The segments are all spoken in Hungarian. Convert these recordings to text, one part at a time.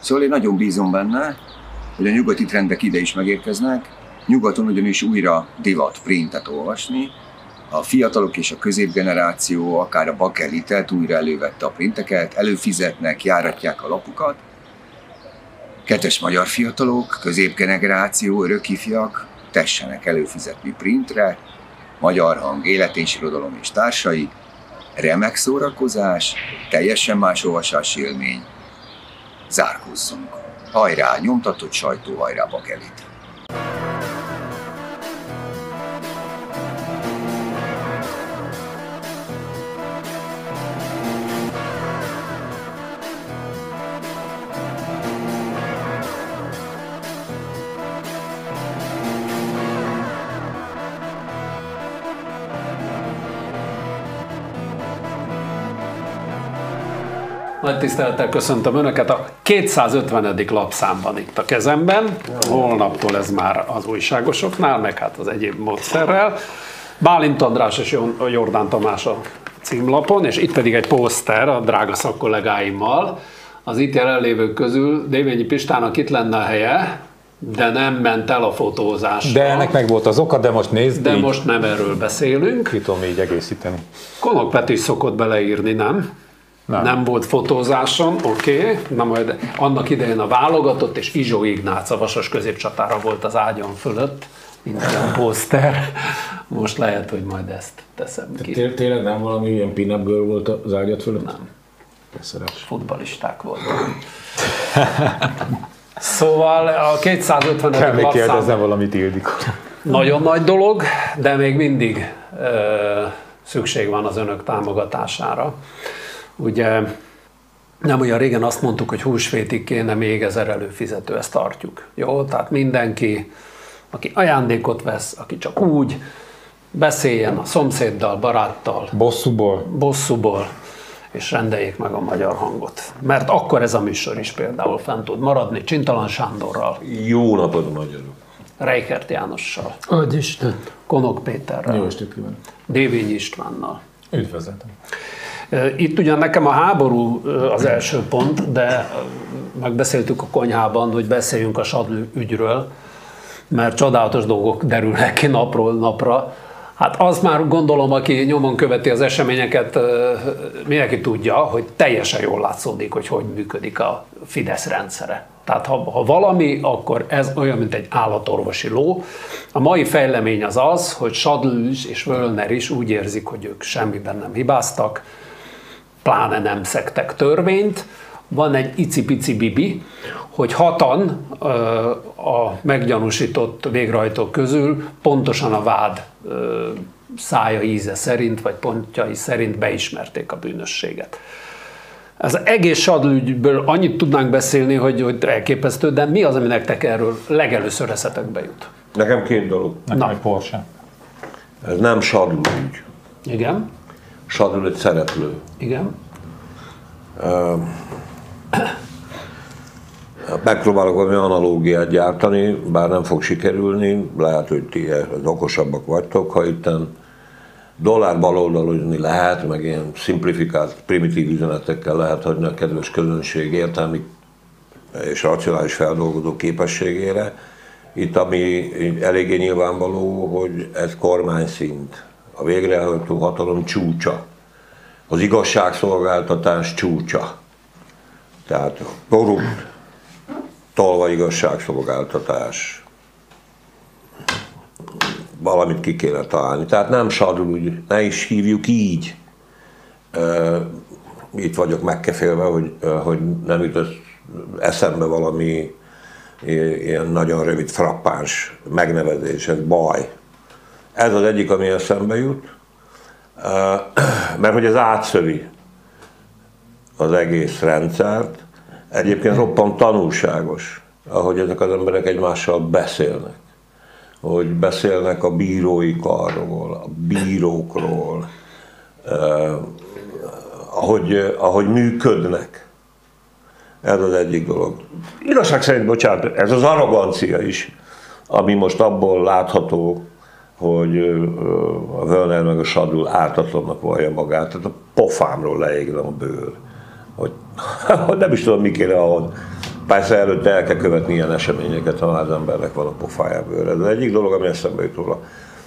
Szóval én nagyon bízom benne, hogy a nyugati trendek ide is megérkeznek, nyugaton ugyanis újra divat printet olvasni, a fiatalok és a középgeneráció, akár a bakelitet újra elővette a printeket, előfizetnek, járatják a lapukat. Kettes magyar fiatalok, középgeneráció, örökifjak tessenek előfizetni printre, magyar hang, élet és irodalom és társai, remek szórakozás, teljesen más olvasási élmény. Zárkózzunk! Hajrá, nyomtatott sajtó, hajrá, bakelit! Nagy tisztelettel köszöntöm Önöket a 250. lapszámban itt a kezemben. Holnaptól ez már az újságosoknál, meg hát az egyéb módszerrel. Bálint András és Jordán Tamás a címlapon, és itt pedig egy poszter a drága szakkollégáimmal. Az itt jelenlévők közül Dévényi Pistának itt lenne a helye, de nem ment el a fotózás. De ennek meg volt az oka, de most nézd. De így. most nem erről beszélünk. Ki tudom így egészíteni. Konok Peti szokott beleírni, nem? Nem. nem volt fotózásom, oké, okay. na majd annak idején a válogatott, és Izsó Ignác a vasas középcsatára volt az ágyam fölött, minden poszter. Most lehet, hogy majd ezt teszem ki. Té- tényleg nem valami ilyen pin girl volt az ágyat fölött? Nem. Köszönöm. Futbalisták voltak. szóval a 250 Kell még kérdeznem valamit Ildikó. Nagyon nagy dolog, de még mindig ö, szükség van az önök támogatására. Ugye nem olyan régen azt mondtuk, hogy húsvétig kéne még ezer előfizető, ezt tartjuk. Jó, tehát mindenki, aki ajándékot vesz, aki csak úgy, beszéljen a szomszéddal, baráttal. Bosszúból. Bosszúból, és rendeljék meg a magyar hangot. Mert akkor ez a műsor is például fent tud maradni Csintalan Sándorral. Jó napot magyarul. Reikert Jánossal. Adj Isten. Konok Péterrel. Jó estét kívánok. Dévényi Istvánnal. Üdvözletem. Itt ugyan nekem a háború az első pont, de megbeszéltük a konyhában, hogy beszéljünk a Sadlő ügyről, mert csodálatos dolgok derülnek ki napról napra. Hát az már gondolom, aki nyomon követi az eseményeket, mindenki tudja, hogy teljesen jól látszódik, hogy hogy működik a Fidesz rendszere. Tehát ha, ha valami, akkor ez olyan, mint egy állatorvosi ló. A mai fejlemény az az, hogy Sadlős és Völner is úgy érzik, hogy ők semmiben nem hibáztak, pláne nem szektek törvényt. Van egy icipici bibi, hogy hatan a meggyanúsított végrehajtók közül pontosan a vád szája íze szerint, vagy pontjai szerint beismerték a bűnösséget. Ez egész sadlügyből annyit tudnánk beszélni, hogy, hogy elképesztő, de mi az, ami nektek erről legelőször eszetekbe jut? Nekem két dolog. Nekem egy Porsche. Ez nem sadlügy. Igen. Sadül egy szereplő. Igen. Uh, megpróbálok valami analógiát gyártani, bár nem fog sikerülni, lehet, hogy ti az okosabbak vagytok, ha itten dollár baloldalozni lehet, meg ilyen szimplifikált, primitív üzenetekkel lehet hagyni a kedves közönség értelmi és racionális feldolgozó képességére. Itt ami eléggé nyilvánvaló, hogy ez kormányszint, a végrehajtó hatalom csúcsa, az igazságszolgáltatás csúcsa. Tehát korrupt, tolva igazságszolgáltatás, valamit ki kéne találni. Tehát nem sadul, úgy, ne is hívjuk így. Itt vagyok megkefélve, hogy, hogy nem jut eszembe valami ilyen nagyon rövid, frappáns megnevezés, ez baj. Ez az egyik, ami eszembe jut, mert hogy ez átszövi az egész rendszert. Egyébként roppant tanulságos, ahogy ezek az emberek egymással beszélnek hogy beszélnek a bírói karról, a bírókról, ahogy, ahogy működnek. Ez az egyik dolog. Igazság szerint, bocsánat, ez az arrogancia is, ami most abból látható, hogy a Völner meg a Sadul ártatlannak vallja magát, tehát a pofámról leégne a bőr. Hogy, hogy nem is tudom, mi kéne ahhoz. Persze előtte el kell követni ilyen eseményeket, ha az embernek van a pofája bőre. De egyik dolog, ami eszembe jut róla.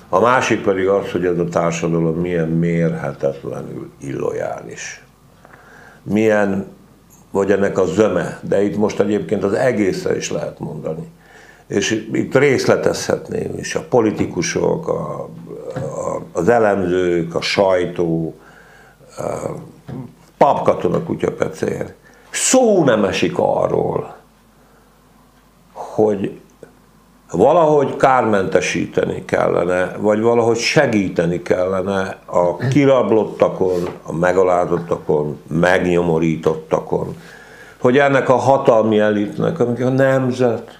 A másik pedig az, hogy ez a társadalom milyen mérhetetlenül illojális. Milyen, vagy ennek a zöme, de itt most egyébként az egészre is lehet mondani. És itt részletezhetném is a politikusok, a, a, az elemzők, a sajtó, a papkatona kutyapecér. Szó nem esik arról, hogy valahogy kármentesíteni kellene, vagy valahogy segíteni kellene a kirablottakon, a megalázottakon, megnyomorítottakon, hogy ennek a hatalmi elitnek, amik a nemzet,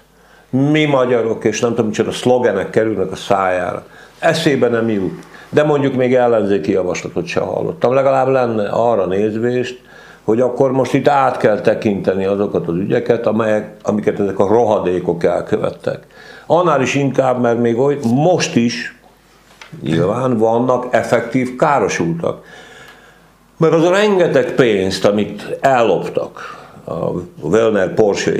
mi magyarok, és nem tudom, micsoda szlogenek kerülnek a szájára, eszébe nem jut. De mondjuk még ellenzéki javaslatot se hallottam. Legalább lenne arra nézvést, hogy akkor most itt át kell tekinteni azokat az ügyeket, amelyek, amiket ezek a rohadékok elkövettek. Annál is inkább, mert még oly, most is nyilván vannak effektív károsultak. Mert az a rengeteg pénzt, amit elloptak a Wellner porsche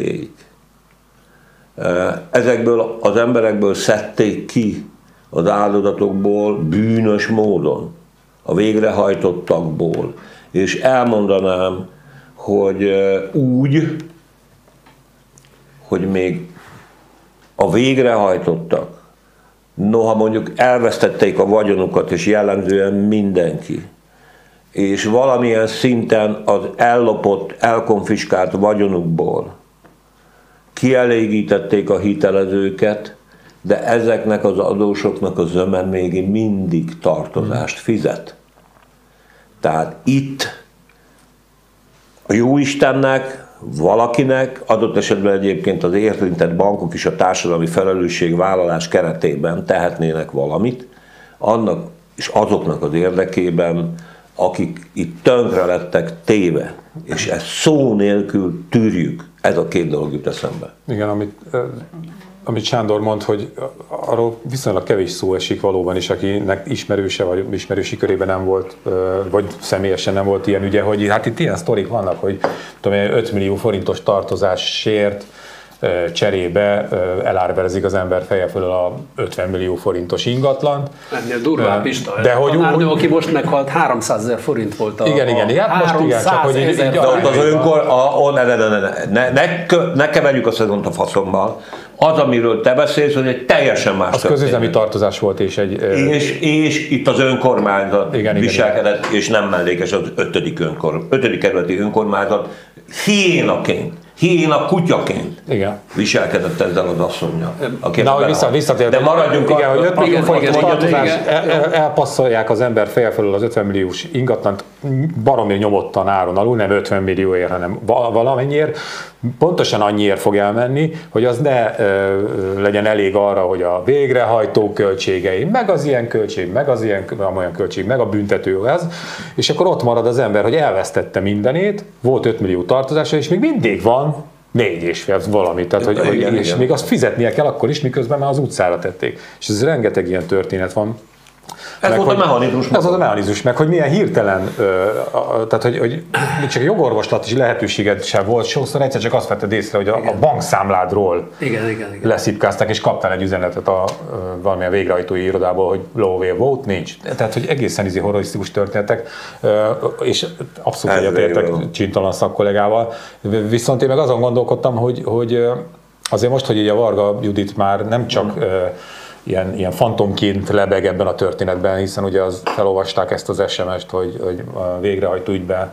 ezekből az emberekből szedték ki az áldozatokból bűnös módon, a végrehajtottakból. És elmondanám, hogy úgy, hogy még a végrehajtottak, noha mondjuk elvesztették a vagyonukat, és jellemzően mindenki, és valamilyen szinten az ellopott, elkonfiskált vagyonukból kielégítették a hitelezőket, de ezeknek az adósoknak a zöme még mindig tartozást fizet. Tehát itt a Jóistennek valakinek, adott esetben egyébként az érintett bankok is a társadalmi felelősségvállalás keretében tehetnének valamit, annak és azoknak az érdekében, akik itt tönkre lettek téve, és ezt szó nélkül tűrjük. Ez a két dolog jut eszembe. Igen, amit, amit Sándor mond, hogy arról viszonylag kevés szó esik valóban is, akinek ismerőse vagy ismerősi körében nem volt, vagy személyesen nem volt ilyen ügye, hogy hát itt ilyen sztorik vannak, hogy tudom, 5 millió forintos tartozásért cserébe elárverezik az ember feje fölül a 50 millió forintos ingatlant. Ennél durvább is. De hogy úgy, aki most meghalt, 300 ezer forint volt a Igen, igen, igen. Hát most igen, csak hogy így, így de ott az önkor, a, a, ne, ne, ne, ne, ne, ne, ne keverjük a szezont a faszommal. Az, amiről te beszélsz, hogy egy teljesen más Az közüzemi tartozás volt, és egy... És, és itt az önkormányzat igen, viselkedett, igen, és nem mellékes az ötödik, önkor, ötödik kerületi önkormányzat hiénaként hiéna kutyaként igen. viselkedett ezzel az asszonynal. Na, hogy vissza, visszatért. De maradjunk igen, a, hogy 5 millió forintos tartozás, el, el, elpasszolják az ember feje fölül az 50 milliós ingatlant baromi nyomottan áron alul, nem 50 millióért, hanem valamennyiért, pontosan annyiért fog elmenni, hogy az ne ö, legyen elég arra, hogy a végrehajtó költségei, meg az ilyen költség, meg az ilyen olyan költség, meg a büntető az, és akkor ott marad az ember, hogy elvesztette mindenét, volt 5 millió tartozása, és még mindig van négy és fél valami, tehát hogy, igen, és igen. még azt fizetnie kell akkor is, miközben már az utcára tették. És ez rengeteg ilyen történet van. Ez volt hogy, a mechanizmus. Ez volt a mechanizmus, meg hogy milyen hirtelen, ö, a, tehát hogy, hogy csak jogorvoslat is lehetőséged sem volt, sokszor egyszer csak azt vetted észre, hogy a, a bankszámládról igen, igen, igen. leszipkázták, és kaptál egy üzenetet a, a valamilyen végrehajtói irodából, hogy low vote, nincs. Tehát, hogy egészen izi horrorisztikus történetek, és abszolút egyetértek csintalan szakkollégával. Viszont én meg azon gondolkodtam, hogy, hogy azért most, hogy így a Varga Judit már nem csak mm ilyen, ilyen fantomként lebeg ebben a történetben, hiszen ugye az felolvasták ezt az SMS-t, hogy, hogy a végrehajtó ügyben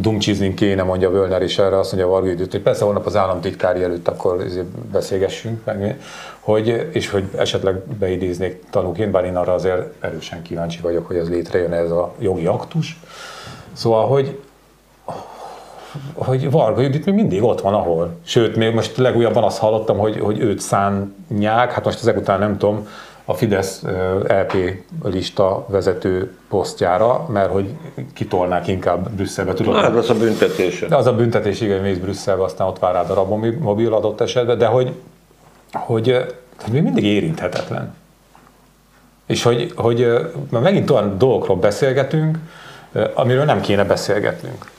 dumcsizni kéne, mondja Völner is erre, azt mondja Varga Judit, hogy persze holnap az államtitkári előtt akkor beszélgessünk meg, hogy, és hogy esetleg beidéznék tanúként, bár én arra azért erősen kíváncsi vagyok, hogy ez létrejön ez a jogi aktus. Szóval, hogy hogy Varga Judit még mindig ott van, ahol. Sőt, még most legújabban azt hallottam, hogy, hogy őt szánják, hát most ezek után nem tudom, a Fidesz LP lista vezető posztjára, mert hogy kitolnák inkább Brüsszelbe. Tudod, hát az a büntetés. De az a büntetés, igen, mész Brüsszelbe, aztán ott vár rád a mobil adott esetben, de hogy, hogy, hogy még mindig érinthetetlen. És hogy, hogy megint olyan dolgokról beszélgetünk, amiről nem kéne beszélgetnünk.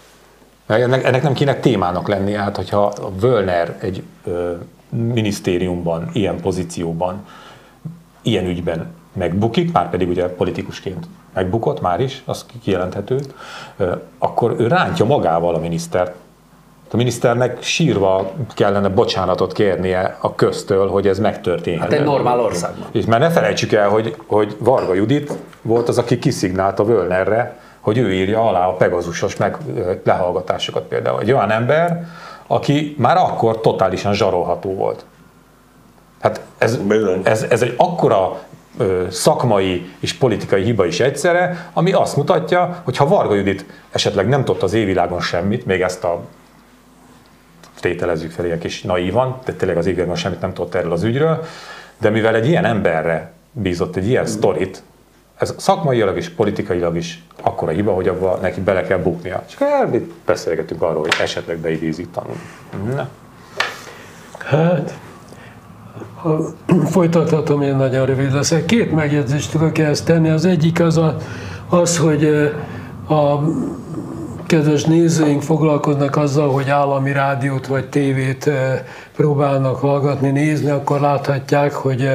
Ennek, ennek nem kéne témának lenni, hát hogyha a Völner egy ö, minisztériumban, ilyen pozícióban, ilyen ügyben megbukik, már pedig ugye politikusként megbukott már is, az kijelenthető, akkor ő rántja magával a minisztert. A miniszternek sírva kellene bocsánatot kérnie a köztől, hogy ez megtörténhet. Hát egy normál országban. És mert ne felejtsük el, hogy, hogy Varga Judit volt az, aki kiszignált a Völnerre, hogy ő írja alá a Pegazusos meg lehallgatásokat például. Egy olyan ember, aki már akkor totálisan zsarolható volt. Hát ez, ez, ez egy akkora ö, szakmai és politikai hiba is egyszerre, ami azt mutatja, hogy ha Varga Judit esetleg nem tudott az évvilágon semmit, még ezt a tételezzük fel ilyen kis naívan, de tényleg az évvilágon semmit nem tudott erről az ügyről, de mivel egy ilyen emberre bízott egy ilyen sztorit, ez szakmailag és politikailag is akkora hiba, hogy abba neki bele kell buknia. Csak elbit beszélgetünk arról, hogy esetleg beidézik tanulni. Na. Hát, ha folytathatom, én nagyon rövid leszek. Két megjegyzést tudok ezt tenni. Az egyik az, a, az hogy a kedves nézőink foglalkoznak azzal, hogy állami rádiót vagy tévét próbálnak hallgatni, nézni, akkor láthatják, hogy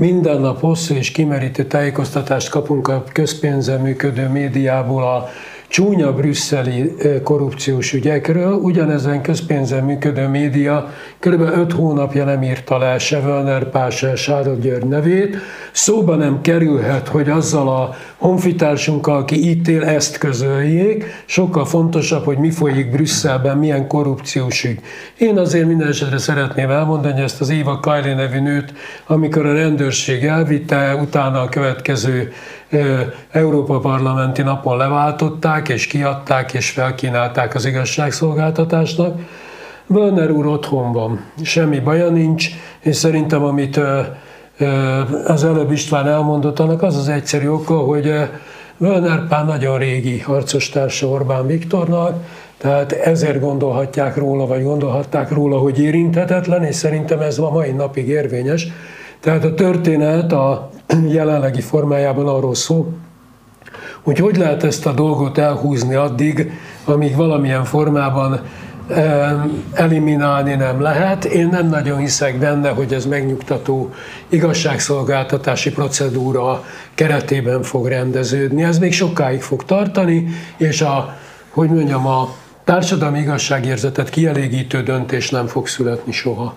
minden nap hosszú és kimerítő tájékoztatást kapunk a közpénzzel működő médiából a csúnya brüsszeli korrupciós ügyekről. Ugyanezen közpénzen működő média kb. 5 hónapja nem írta le se Wörner Pál, se Sáról György nevét. Szóba nem kerülhet, hogy azzal a honfitársunkkal, aki itt él, ezt közöljék. Sokkal fontosabb, hogy mi folyik Brüsszelben, milyen korrupciós ügy. Én azért minden esetre szeretném elmondani, hogy ezt az Éva Kajli nevű nőt, amikor a rendőrség elvitte, utána a következő Európa Parlamenti napon leváltották, és kiadták, és felkínálták az igazságszolgáltatásnak. Bölner úr otthon van, semmi baja nincs, és szerintem amit az előbb István elmondott, annak az az egyszerű oka, hogy Bölner Pál nagyon régi harcostársa Orbán Viktornak, tehát ezért gondolhatják róla, vagy gondolhatták róla, hogy érinthetetlen, és szerintem ez a mai napig érvényes. Tehát a történet a jelenlegi formájában arról szól, hogy hogy lehet ezt a dolgot elhúzni addig, amíg valamilyen formában eliminálni nem lehet. Én nem nagyon hiszek benne, hogy ez megnyugtató igazságszolgáltatási procedúra keretében fog rendeződni. Ez még sokáig fog tartani, és a, hogy mondjam, a társadalmi igazságérzetet kielégítő döntés nem fog születni soha.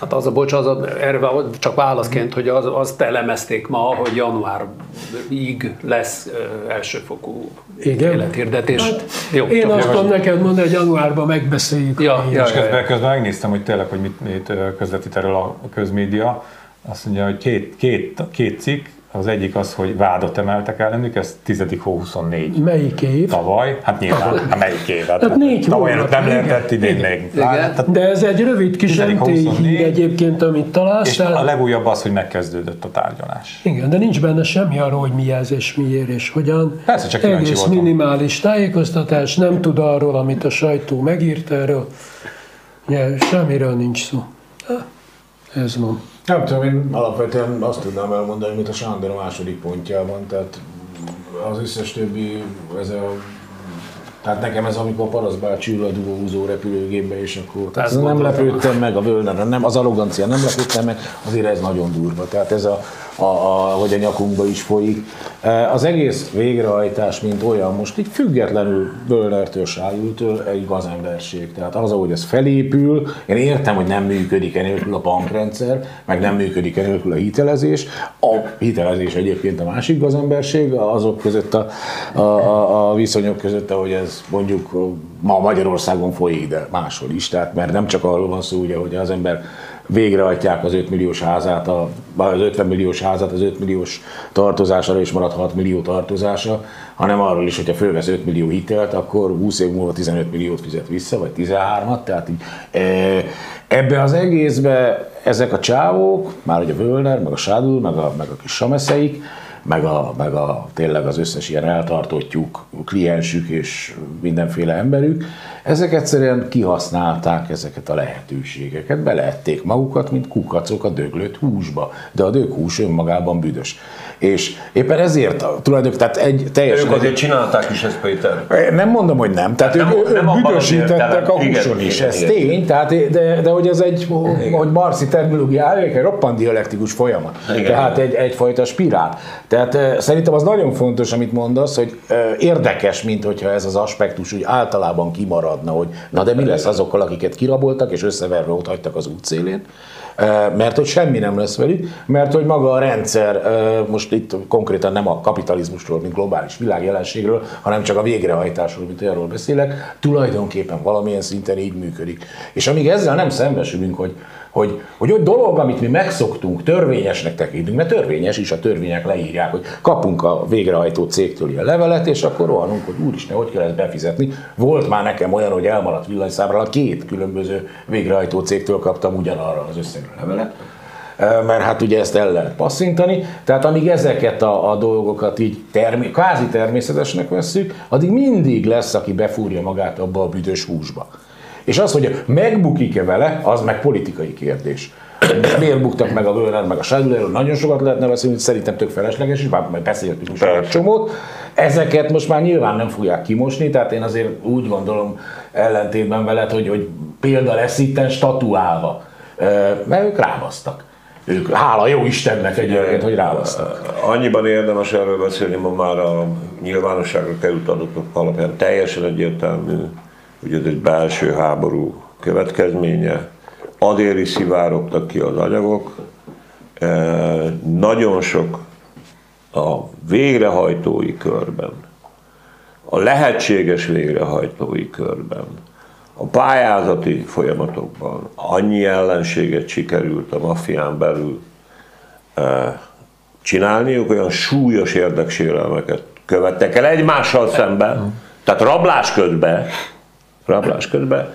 Hát az a bocs, az a, erre csak válaszként, hogy az, azt elemezték ma, hogy januárig lesz elsőfokú Igen? élethirdetés. Hát, Jó, én azt tudom neked mondani, hogy januárban megbeszéljük. Ja, ja, és közben, közben megnéztem, hogy tényleg, hogy mit, mit közvetít erről a közmédia. Azt mondja, hogy két, két, két cikk, az egyik az, hogy vádat emeltek ellenük, ez 10. hó 24. Melyik év? Tavaly, hát nyilván, hát melyik év? Hát, hát négy tavaly hónap, nem lehetett idén még. Hát, De ez egy rövid kis hír egyébként, amit találsz. És a legújabb az, hogy megkezdődött a tárgyalás. Igen, de nincs benne semmi arról, hogy mi ez és miért és hogyan. Persze, csak Egész voltam. minimális tájékoztatás, nem tud arról, amit a sajtó megírt erről. Ja, semmiről nincs szó. Ez van. Nem tudom, én alapvetően azt tudnám elmondani, mint a Sándor a második pontjában, tehát az összes többi, ez a tehát nekem ez, amikor Parasz bácsi ül a dugóhúzó repülőgépbe, és akkor tehát nem lepődtem meg a Völner, nem, az arrogancia nem lepődtem meg, azért ez nagyon durva. Tehát ez a, a, a, hogy a nyakunkba is folyik. Az egész végrehajtás, mint olyan, most így függetlenül Bölnertől, Sájultől egy gazemberség. Tehát az, ahogy ez felépül, én értem, hogy nem működik enélkül a bankrendszer, meg nem működik enélkül a hitelezés. A hitelezés egyébként a másik gazemberség, azok között a, a, a, a viszonyok között, ahogy ez mondjuk ma Magyarországon folyik, de máshol is. Tehát, mert nem csak arról van szó, ugye, hogy az ember végrehajtják az 5 milliós házát, a, az 50 milliós házat, az 5 milliós tartozására is marad 6 millió tartozása, hanem arról is, hogyha fölvesz 5 millió hitelt, akkor 20 év múlva 15 milliót fizet vissza, vagy 13-at, tehát így, e, ebbe az egészbe ezek a csávók, már ugye Völner, meg a Sádul, meg a, meg a kis Sameszeik, meg, a, meg a, tényleg az összes ilyen eltartottjuk, kliensük és mindenféle emberük, ezek egyszerűen kihasználták ezeket a lehetőségeket, beleették magukat, mint kukacok a döglött húsba, de a döghús önmagában büdös. És éppen ezért tulajdonképpen, tehát egy teljesen... Ők azért csinálták is ezt, Péter. Nem mondom, hogy nem. Tehát Nem- ők, nem ők büdösítettek a húson Igen, is, igen, ez igen. tény, tehát, de, de hogy ez egy, hogy Marci terminológia egy roppant dialektikus folyamat. Igen. Tehát egy, egyfajta spirál. Tehát eh, szerintem az nagyon fontos, amit mondasz, hogy érdekes, mint hogyha ez az aspektus úgy általában kimaradna, hogy na de mi lesz azokkal, akiket kiraboltak és összeverve ott hagytak az útszélén. Mert hogy semmi nem lesz velük, mert hogy maga a rendszer, most itt konkrétan nem a kapitalizmusról, mint globális világjelenségről, hanem csak a végrehajtásról, mint olyanról beszélek, tulajdonképpen valamilyen szinten így működik. És amíg ezzel nem szembesülünk, hogy, hogy, hogy olyan dolog, amit mi megszoktunk, törvényesnek tekintünk, mert törvényes is, a törvények leírják, hogy kapunk a végrehajtó cégtől ilyen levelet, és akkor rohanunk, hogy úristen, hogy kell ezt befizetni. Volt már nekem olyan, hogy elmaradt villanyszámra, két különböző végrehajtó cégtől kaptam ugyanarra az összegre levelet mert hát ugye ezt el lehet passzintani, tehát amíg ezeket a, a dolgokat így termé, kvázi természetesnek vesszük, addig mindig lesz, aki befúrja magát abba a büdös húsba. És az, hogy megbukik-e vele, az meg politikai kérdés. Miért buktak meg a Werner, meg a Schadlerről, nagyon sokat lehetne beszélni, szerintem tök felesleges, és már beszéltünk is egy csomót. Ezeket most már nyilván nem fogják kimosni, tehát én azért úgy gondolom ellentétben veled, hogy, hogy példa lesz itten statuálva, mert ők rábasztak. Ők, hála jó Istennek egyébként, hogy rábasztak. Annyiban érdemes erről beszélni, ma már a nyilvánosságra került adatok alapján teljesen egyértelmű, hogy ez egy belső háború következménye. Adéri szivárogtak ki az anyagok, E, nagyon sok a végrehajtói körben, a lehetséges végrehajtói körben, a pályázati folyamatokban annyi ellenséget sikerült a maffián belül csinálniuk, olyan súlyos érdeksérelmeket követtek el egymással szemben, tehát rablás közben, rablás közben,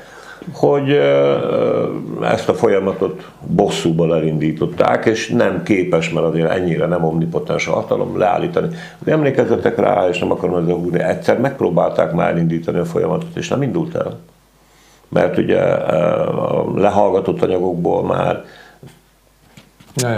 hogy ezt a folyamatot bosszúból elindították, és nem képes, mert azért ennyire nem omnipotens a hatalom leállítani. Emlékezzetek rá, és nem akarom ezzel húzni, egyszer megpróbálták már elindítani a folyamatot, és nem indult el. Mert ugye a lehallgatott anyagokból már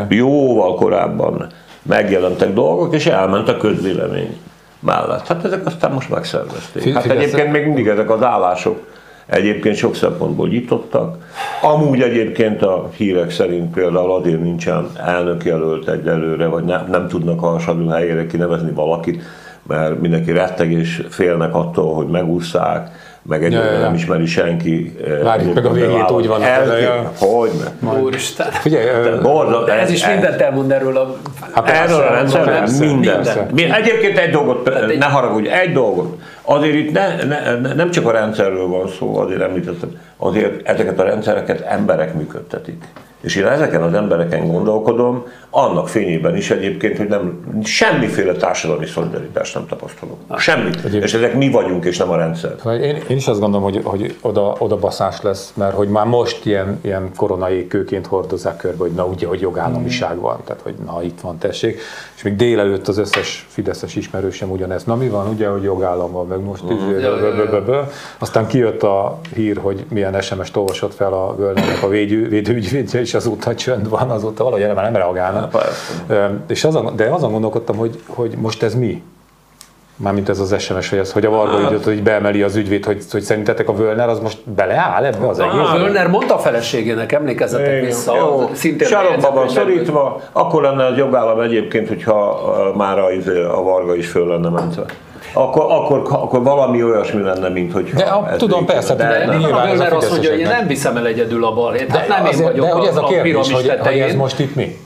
jóval korábban megjelentek dolgok, és elment a közvélemény mellett. Hát ezek aztán most megszervezték. Hát egyébként még mindig ezek az állások egyébként sok szempontból nyitottak. Amúgy egyébként a hírek szerint például azért nincsen elnök jelölt egyelőre, vagy ne, nem tudnak a Sadul helyére kinevezni valakit, mert mindenki retteg és félnek attól, hogy megúszszák, meg egyébként Ja, ja, ja. nem ismeri senki. Várjuk meg a végét, úgy van. Hogy ne. Úristen. Figyelj, ö, Borzal- Ez is mindent elmond erről a... Hát Erről a rendszerről persze, minden. persze. Mi- Egyébként egy dolgot, egy- ne haragudj, egy dolgot. Azért itt ne, ne, ne, nem csak a rendszerről van szó, azért említettem, azért ezeket a rendszereket emberek működtetik. És én ezeken az embereken gondolkodom, annak fényében is egyébként, hogy nem, semmiféle társadalmi szolidaritást nem tapasztalok. Semmit. És ezek mi vagyunk, és nem a rendszer. Vagy Én, én is azt gondolom, hogy, hogy oda, oda baszás lesz, mert hogy már most ilyen, ilyen koronai kőként hordozzák körbe, hogy na ugye, hogy jogállamiság van, tehát hogy na itt van, tessék. És még délelőtt az összes fideszes ismerősem ugyanezt, na mi van, ugye, hogy jogállam van, meg most bö- bö- bö. aztán kijött a hír, hogy milyen SMS-t olvasott fel a Völnernek a védő, védőügyvédje, és azóta csönd van, azóta valahogy már nem reagálnak. Ö, És azon, de azon gondolkodtam, hogy, hogy most ez mi? Mármint ez az SMS, hogy, ez, hogy a Varga ügyet, hogy beemeli az ügyvéd, hogy, hogy szerintetek a Völner az most beleáll ebbe az egész? A Völner mondta a feleségének, emlékezzetek vissza, Jó, az szintén sarokba van szorítva, akkor lenne az jogállam egyébként, hogyha már a, izé, a Varga is föl lenne mentve. Akkor, akkor, akkor valami olyasmi lenne, mint hogy. De a- tudom, persze, De Nem, nem, nyilván a ez a Völner azt mondja, hogy én nem viszem el egyedül a balhét. Hát nem én azért- vagyok de hogy ez a, a, a kérdés, piramis hogy, hogy ez most itt mi?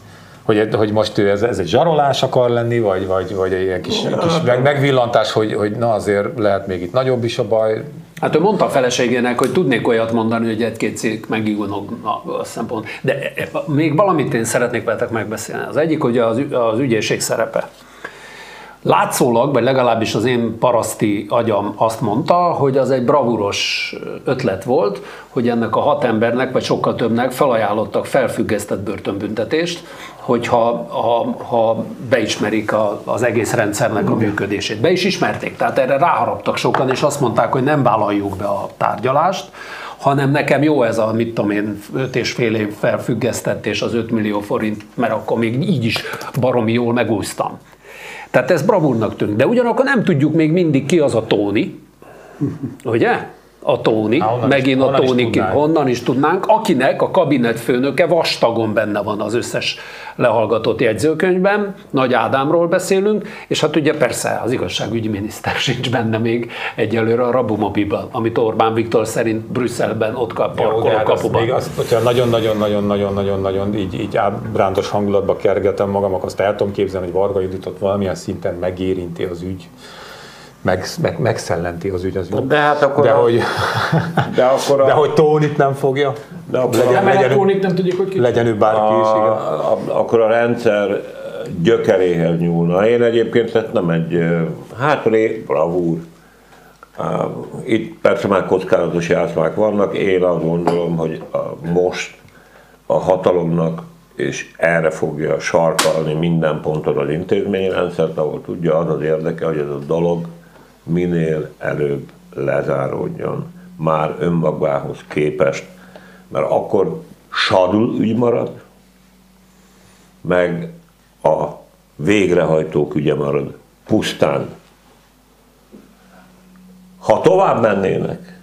Hogy, hogy most ez, ez egy zsarolás akar lenni, vagy, vagy, vagy egy ilyen kis, kis meg, megvillantás, hogy, hogy na azért lehet még itt nagyobb is a baj. Hát ő mondta a feleségének, hogy tudnék olyat mondani, hogy egy-két cég megigazogna a szempont. De még valamit én szeretnék veletek megbeszélni. Az egyik, hogy az, az ügyészség szerepe. Látszólag, vagy legalábbis az én paraszti agyam azt mondta, hogy az egy bravúros ötlet volt, hogy ennek a hat embernek, vagy sokkal többnek felajánlottak felfüggesztett börtönbüntetést, hogyha ha, ha beismerik a, az egész rendszernek a működését. Be is ismerték, tehát erre ráharaptak sokan, és azt mondták, hogy nem vállaljuk be a tárgyalást, hanem nekem jó ez a, mit tudom én, 5 és fél év felfüggesztetés az 5 millió forint, mert akkor még így is baromi jól megúsztam. Tehát ez bravúrnak tűnik. De ugyanakkor nem tudjuk még mindig ki az a Tóni, ugye? A Tóni, Há, megint is, a Tóni, is honnan is tudnánk, akinek a kabinetfőnöke vastagon benne van az összes lehallgatott jegyzőkönyvben, Nagy Ádámról beszélünk, és hát ugye persze az igazságügyi miniszter sincs benne még egyelőre a Rabumobiban, amit Orbán Viktor szerint Brüsszelben ott kap parkol a hát kapuban. Még azt, hogyha nagyon-nagyon-nagyon-nagyon-nagyon így, így ábrántos hangulatba kergetem magam, akkor azt el tudom képzelni, hogy Varga Juditot valamilyen szinten megérinti az ügy meg, meg, megszellenti az ügy az. De hát akkor de, a, hogy, de akkor a, de hogy Tónit nem fogja, de akkor legyen, a, legyen, Tónit nem tudjuk, hogy ki. legyen ő bárki is, igen. a, a, akkor a rendszer gyökeréhez nyúlna. Én egyébként ez nem egy, hát ré, bravúr. Itt persze már kockázatos játszmák vannak, én azt gondolom, hogy a, most a hatalomnak és erre fogja sarkalni minden ponton az intézményrendszert, ahol tudja, az az érdeke, hogy ez a dolog minél előbb lezáródjon már önmagához képest, mert akkor sadul ügy marad, meg a végrehajtók ügye marad pusztán. Ha tovább mennének,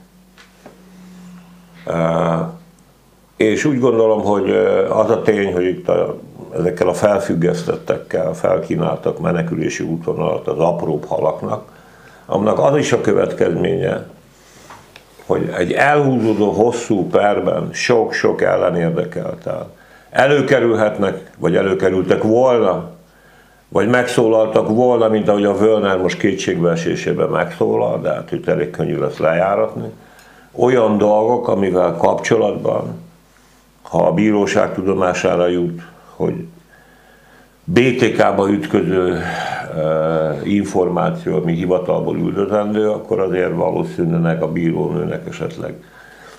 és úgy gondolom, hogy az a tény, hogy itt a, ezekkel a felfüggesztettekkel felkínáltak menekülési útvonalat az apróbb halaknak, annak az is a következménye, hogy egy elhúzódó hosszú perben sok-sok ellenérdekeltel előkerülhetnek, vagy előkerültek volna, vagy megszólaltak volna, mint ahogy a Völner most kétségbeesésében megszólal, de hát itt elég könnyű lesz lejáratni, olyan dolgok, amivel kapcsolatban, ha a bíróság tudomására jut, hogy BTK-ba ütköző információ, ami hivatalból üldözendő, akkor azért valószínűleg a bírónőnek esetleg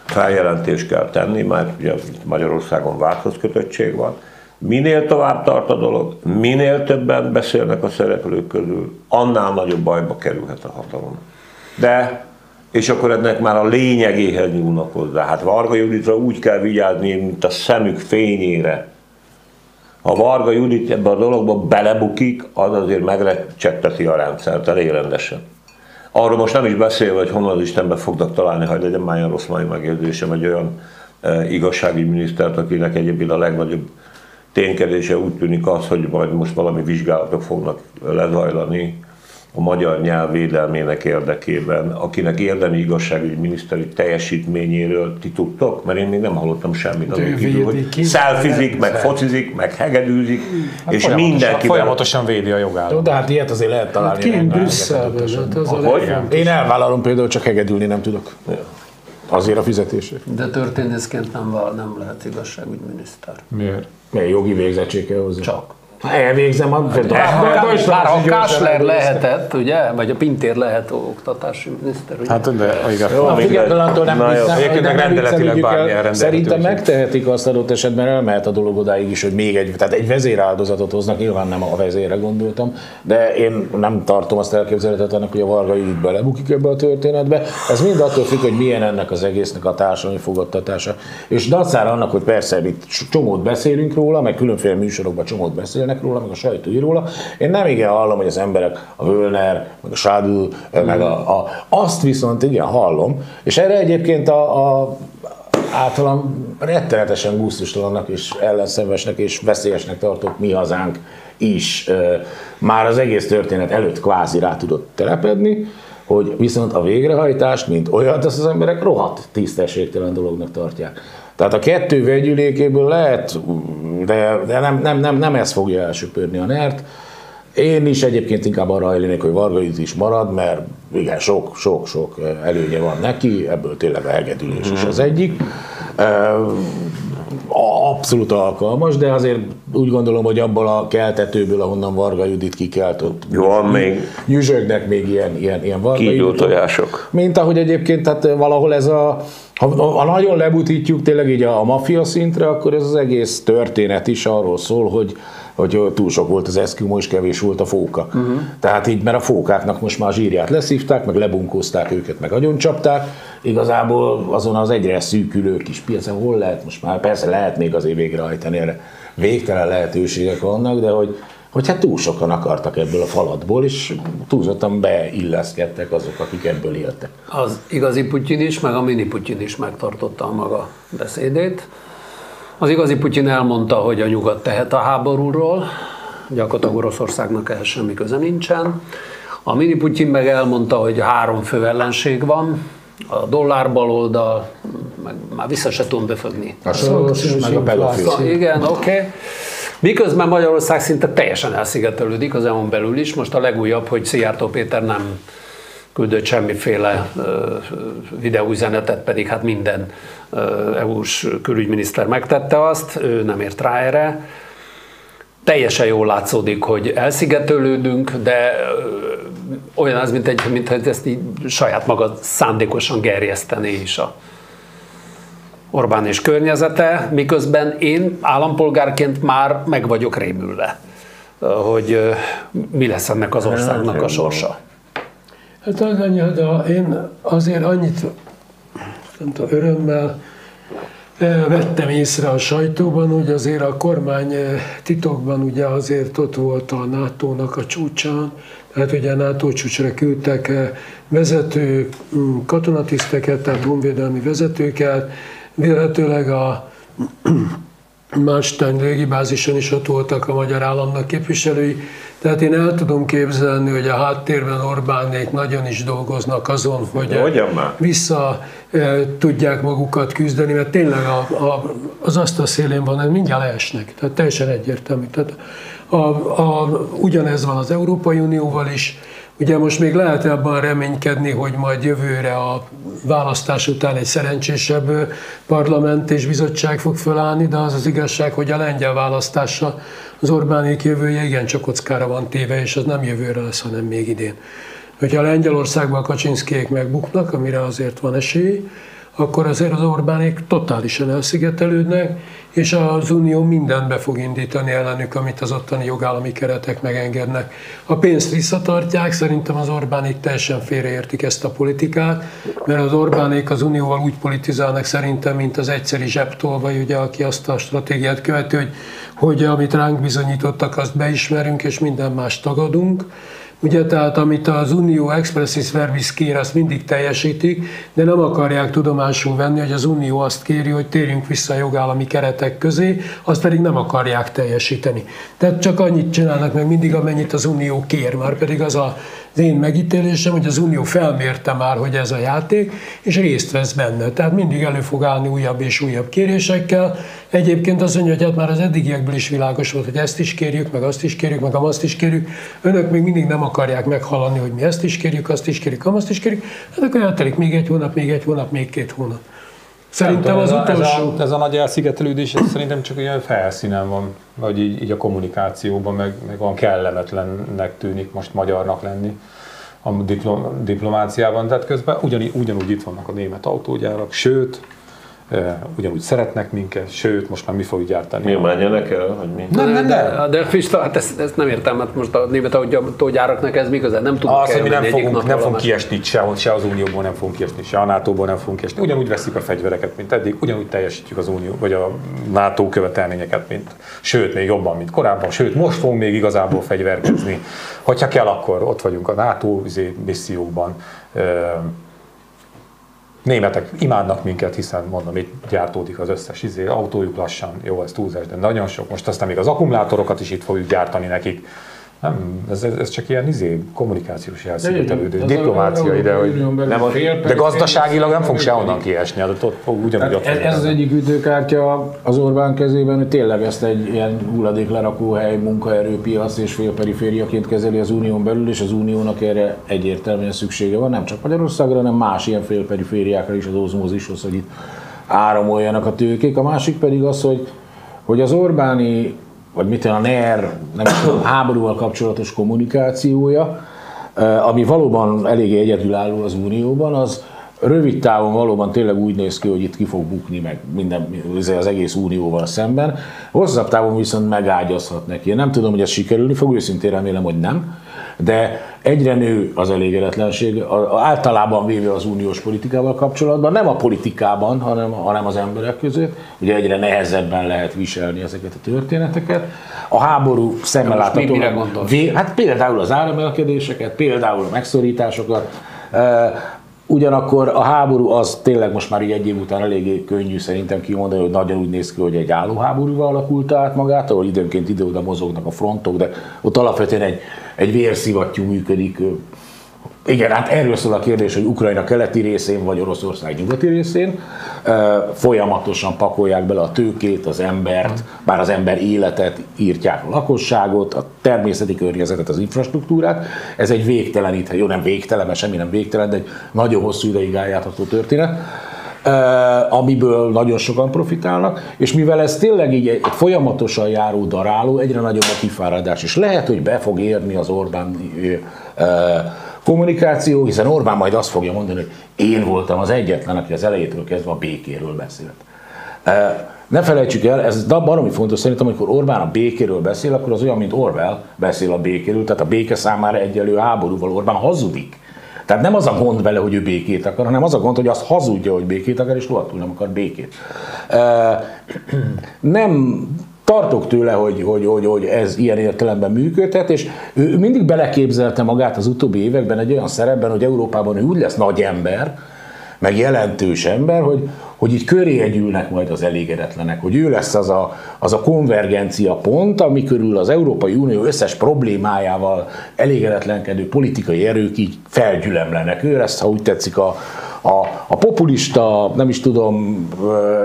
feljelentést kell tenni, mert ugye Magyarországon válthoz kötöttség van. Minél tovább tart a dolog, minél többen beszélnek a szereplők közül, annál nagyobb bajba kerülhet a hatalom. De, és akkor ennek már a lényegéhez nyúlnak hozzá. Hát Varga Juditra úgy kell vigyázni, mint a szemük fényére, ha Varga Judit ebbe a dologba belebukik, az azért megrecsetteti a rendszert elég rendesen. Arról most nem is beszélve, hogy honnan az Istenbe fognak találni, hogy legyen már olyan rossz mai megérzésem, egy olyan e, igazságügyi minisztert, akinek egyébként a legnagyobb ténykedése úgy tűnik az, hogy majd most valami vizsgálatok fognak lezajlani a magyar nyelv védelmének érdekében, akinek érdemi igazságügyi miniszteri teljesítményéről ti tudtok? Mert én még nem hallottam semmit azon kívül, hogy szelfizik, meg focizik, meg hegedűzik, hát és mindenki Folyamatosan védi a jogállamot. De hát ilyet azért lehet találni. Kint Brüsszelben, hát a legfontosabb. Én elvállalom például, csak hegedülni nem tudok. Azért a fizetésért. De történészként nem, nem lehet igazságügyminiszter. Miért? Milyen jogi végzettség kell hozzá? Csak. Elvégzem a... Bár ha Kásler lehetett, ugye, vagy a Pintér lehet oktatási miniszter, ugye? Hát de igen. Jó, független attól nem, nem, Egyébként rendeletileg bármilyen Szerintem megtehetik azt adott esetben, elmehet a dolog odáig is, hogy még egy, tehát egy vezéráldozatot hoznak, nyilván nem a vezérre gondoltam, de én nem tartom azt elképzelhetetlenek, hogy a Varga így belebukik ebbe a történetbe. Ez mind attól függ, hogy milyen ennek az egésznek a társadalmi fogadtatása. És dacára annak, hogy persze itt csomót beszélünk róla, meg különféle műsorokban csomót beszélnek róla, meg a sajtó ír róla. Én nem igen hallom, hogy az emberek, a Völner, meg a Sádl, meg a, a, azt viszont igen hallom, és erre egyébként a, a általam rettenetesen gusztustalannak és ellenszenvesnek és veszélyesnek tartott mi hazánk is ö, már az egész történet előtt kvázi rá tudott telepedni, hogy viszont a végrehajtást, mint olyat, azt az emberek rohadt tisztességtelen dolognak tartják. Tehát a kettő vegyülékéből lehet, de, de nem, nem, nem, nem ez fogja elsöpörni a nert. Én is egyébként inkább arra hajlanék, hogy Varga Judit is marad, mert igen, sok, sok, sok előnye van neki, ebből tényleg a hegedülés is az egyik. Abszolút alkalmas, de azért úgy gondolom, hogy abból a keltetőből, ahonnan Varga Judit kikelt, ott Van még nyüzsögnek még ilyen, ilyen, ilyen Varga kígyó Juditok. tojások. Mint ahogy egyébként, tehát valahol ez a, ha, ha nagyon lebutítjuk tényleg így a, a maffia szintre, akkor ez az egész történet is arról szól, hogy hogy túl sok volt az eszkimó, és kevés volt a fóka. Uh-huh. Tehát így, mert a fókáknak most már zsírját leszívták, meg lebunkózták őket, meg agyoncsapták, igazából azon az egyre szűkülő kis piacon hol lehet most már, persze lehet még azért végrehajtani erre, végtelen lehetőségek vannak, de hogy hogy hát túl sokan akartak ebből a falatból, és túlzottan beilleszkedtek azok, akik ebből éltek. Az igazi Putyin is, meg a mini Putyin is megtartotta a maga beszédét. Az igazi Putyin elmondta, hogy a nyugat tehet a háborúról, gyakorlatilag Oroszországnak ehhez semmi köze nincsen. A mini Putyin meg elmondta, hogy három fő ellenség van, a dollár baloldal, meg már vissza se tudom befogni. A soros, meg a pedofil. Igen, oké. Okay. Miközben Magyarország szinte teljesen elszigetelődik az EU-n belül is. Most a legújabb, hogy Szijjártó Péter nem küldött semmiféle videóüzenetet, pedig hát minden EU-s külügyminiszter megtette azt, ő nem ért rá erre. Teljesen jól látszódik, hogy elszigetelődünk, de olyan az, mint, egy, mint hogy ezt így saját magad szándékosan gerjesztené is a Orbán és környezete, miközben én állampolgárként már meg vagyok rémülve, hogy mi lesz ennek az országnak a sorsa. Hát az annyi, de én azért annyit, nem tudom, örömmel vettem észre a sajtóban, hogy azért a kormány titokban ugye azért ott volt a NATO-nak a csúcsán, tehát ugye NATO csúcsra küldtek vezető mm, katonatiszteket, tehát honvédelmi vezetőket, Vélhetőleg a Mánstein légibázison is ott voltak a magyar államnak képviselői, tehát én el tudom képzelni, hogy a háttérben Orbánék nagyon is dolgoznak azon, hogy vissza e, tudják magukat küzdeni, mert tényleg a, a, az asztal szélén van, mindjárt leesnek, tehát teljesen egyértelmű. Tehát a, a, ugyanez van az Európai Unióval is, Ugye most még lehet abban reménykedni, hogy majd jövőre a választás után egy szerencsésebb parlament és bizottság fog felállni, de az az igazság, hogy a lengyel választása az Orbánék jövője igencsak kockára van téve, és az nem jövőre lesz, hanem még idén. Hogyha Lengyelországban a Kaczynszkiék megbuknak, amire azért van esély, akkor azért az Orbánék totálisan elszigetelődnek, és az Unió mindent be fog indítani ellenük, amit az ottani jogállami keretek megengednek. A pénzt visszatartják, szerintem az Orbánék teljesen félreértik ezt a politikát, mert az Orbánék az Unióval úgy politizálnak szerintem, mint az egyszeri vagy ugye, aki azt a stratégiát követő, hogy, hogy amit ránk bizonyítottak, azt beismerünk, és minden más tagadunk Ugye, tehát amit az Unió expressis verbis kér, azt mindig teljesítik, de nem akarják tudomásul venni, hogy az Unió azt kéri, hogy térjünk vissza a jogállami keretek közé, azt pedig nem akarják teljesíteni. Tehát csak annyit csinálnak meg mindig, amennyit az Unió kér, már pedig az a az én megítélésem, hogy az Unió felmérte már, hogy ez a játék, és részt vesz benne. Tehát mindig elő fog állni újabb és újabb kérésekkel. Egyébként azt mondja, hogy hát már az eddigiekből is világos volt, hogy ezt is kérjük, meg azt is kérjük, meg azt is kérjük. Önök még mindig nem akarják meghallani, hogy mi ezt is kérjük, azt is kérjük, azt is kérjük. Hát akkor eltelik még egy hónap, még egy hónap, még két hónap. Szerintem az utolsó... Ez, a, ez a nagy elszigetelődés, ez szerintem csak ilyen felszínen van, vagy így, így a kommunikációban, meg, meg van kellemetlennek tűnik most magyarnak lenni a diplom, diplomáciában, tehát közben ugyanígy, ugyanúgy itt vannak a német autógyárak, sőt, ugyanúgy szeretnek minket, sőt, most már mi fogjuk gyártani. Mi menjenek el, hogy mi? Nem, nem, de, de Fista, hát ezt, ezt, nem értem, mert most a német autógyáraknak ez mi köze, nem tudunk Azt, hogy mi nem fogunk, nem fogunk kiesni sehol, se az Unióból nem fogunk kiesni, se a NATO-ból nem fogunk kiesni. Ugyanúgy veszik a fegyvereket, mint eddig, ugyanúgy teljesítjük az Unió, vagy a NATO követelményeket, mint, sőt, még jobban, mint korábban, sőt, most fogunk még igazából fegyverkezni. Hogyha kell, akkor ott vagyunk a NATO izé, missziókban németek imádnak minket, hiszen mondom, itt gyártódik az összes izé, autójuk lassan, jó, ez túlzás, de nagyon sok. Most aztán még az akkumulátorokat is itt fogjuk gyártani nekik. Nem, ez, ez csak ilyen izé, kommunikációs elszigetelődő, diplomácia ide, hogy nem, de gazdaságilag nem fog sehonnan kiesni, de ott ugyanúgy ott ez, ez az egyik ütőkártya az Orbán kezében, hogy tényleg ezt egy ilyen hulladéklerakóhely, munkaerőpiac és félperifériaként kezeli az unión belül, és az uniónak erre egyértelműen szüksége van, nem csak Magyarországra, hanem más ilyen félperifériákra is az ozmózishoz, hogy itt áramoljanak a tőkék. A másik pedig az, hogy, hogy az Orbáni vagy mit a NER, nem tudom, háborúval kapcsolatos kommunikációja, ami valóban eléggé egyedülálló az Unióban, az rövid távon valóban tényleg úgy néz ki, hogy itt ki fog bukni meg minden, az egész unióval szemben. Hosszabb távon viszont megágyazhat neki. Én nem tudom, hogy ez sikerülni fog, őszintén remélem, hogy nem de egyre nő az elégedetlenség, általában véve az uniós politikával kapcsolatban, nem a politikában, hanem, hanem az emberek között. Ugye egyre nehezebben lehet viselni ezeket a történeteket. A háború szemmel láthatóan... Hát például az áremelkedéseket, például a megszorításokat, Ugyanakkor a háború az tényleg most már így egy év után eléggé könnyű szerintem kimondani, hogy nagyon úgy néz ki, hogy egy állóháborúval alakult át magát, ahol időnként ide-oda mozognak a frontok, de ott alapvetően egy, egy vérszivattyú működik igen, hát erről szól a kérdés, hogy Ukrajna keleti részén vagy Oroszország nyugati részén folyamatosan pakolják bele a tőkét, az embert, bár az ember életet írtják a lakosságot, a természeti környezetet, az infrastruktúrát. Ez egy végteleníthet, jó nem végtelen, mert semmi nem végtelen, de egy nagyon hosszú ideig eljárható történet amiből nagyon sokan profitálnak, és mivel ez tényleg így egy folyamatosan járó daráló, egyre nagyobb a kifáradás, és lehet, hogy be fog érni az Orbán kommunikáció, hiszen Orbán majd azt fogja mondani, hogy én voltam az egyetlen, aki az elejétől kezdve a békéről beszélt. Ne felejtsük el, ez baromi fontos szerintem, amikor Orbán a békéről beszél, akkor az olyan, mint Orwell beszél a békéről, tehát a béke számára egyelő háborúval Orbán hazudik. Tehát nem az a gond vele, hogy ő békét akar, hanem az a gond, hogy azt hazudja, hogy békét akar, és rohadtul nem akar békét. Nem tartok tőle, hogy, hogy, hogy, hogy ez ilyen értelemben működhet, és ő mindig beleképzelte magát az utóbbi években egy olyan szerepben, hogy Európában ő úgy lesz nagy ember, meg jelentős ember, hogy, hogy így köré együlnek majd az elégedetlenek, hogy ő lesz az a, az a konvergencia pont, ami körül az Európai Unió összes problémájával elégedetlenkedő politikai erők így felgyülemlenek. Ő lesz, ha úgy tetszik, a, a, a populista, nem is tudom,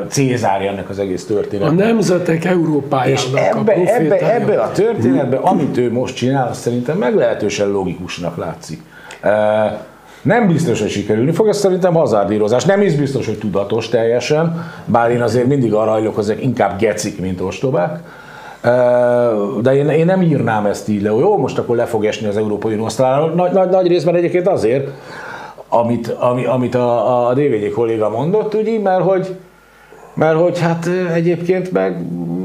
Cézár ennek az egész történetnek. A nemzetek Európájának És ebbe, a ebbe, ebbe a történetbe, amit ő most csinál, szerintem meglehetősen logikusnak látszik. Nem biztos, hogy sikerülni fog, ez szerintem hazárdírozás. Nem is biztos, hogy tudatos teljesen, bár én azért mindig arra hajlok, hogy ezek inkább gecik, mint ostobák. De én, én nem írnám ezt így le, hogy jó, most akkor le fog esni az Európai Unió nagy, nagy, nagy részben egyébként azért, amit, ami, amit a, a DVD kolléga mondott, ugye, mert hogy, mert hogy hát egyébként meg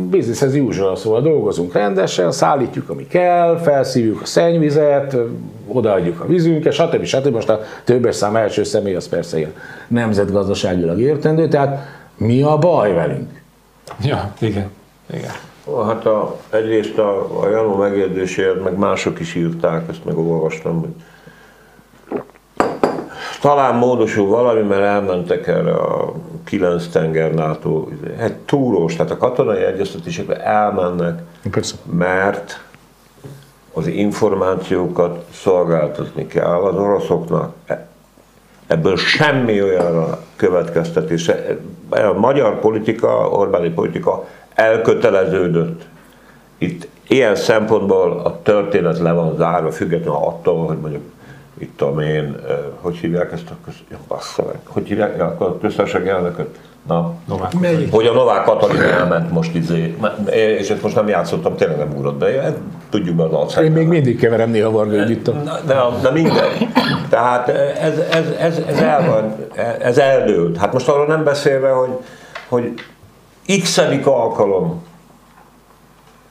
business as usual, szóval dolgozunk rendesen, szállítjuk, ami kell, felszívjuk a szennyvizet, odaadjuk a vízünket, stb. stb. Most a többes szám első személy az persze ilyen nemzetgazdaságilag értendő, tehát mi a baj velünk? Ja, igen. igen. Hát a, egyrészt a, a Janó megjegyzéséért meg mások is írták, ezt meg olvastam, hogy talán módosul valami, mert elmentek erre a kilenc tenger NATO, egy túrós, tehát a katonai egyeztetésekre elmennek, Persze. mert az információkat szolgáltatni kell az oroszoknak. Ebből semmi olyan következtetés. A magyar politika, Orbáni politika elköteleződött. Itt ilyen szempontból a történet le van zárva, függetlenül attól, hogy mondjuk itt tudom én, hogy hívják ezt a köz... ja, bassza meg, hogy hívják ja, a köztársasági elnököt? Na, Novák. hogy a Novák Katalin elment most izé, és ezt most nem játszottam, tényleg nem ugrott be, tudjuk be az Alzheimer. Én még mindig keverem néha Varga Judittal. De, de mindegy. Tehát ez, ez, ez, ez, el van, ez eldőlt. Hát most arról nem beszélve, hogy, hogy x alkalom,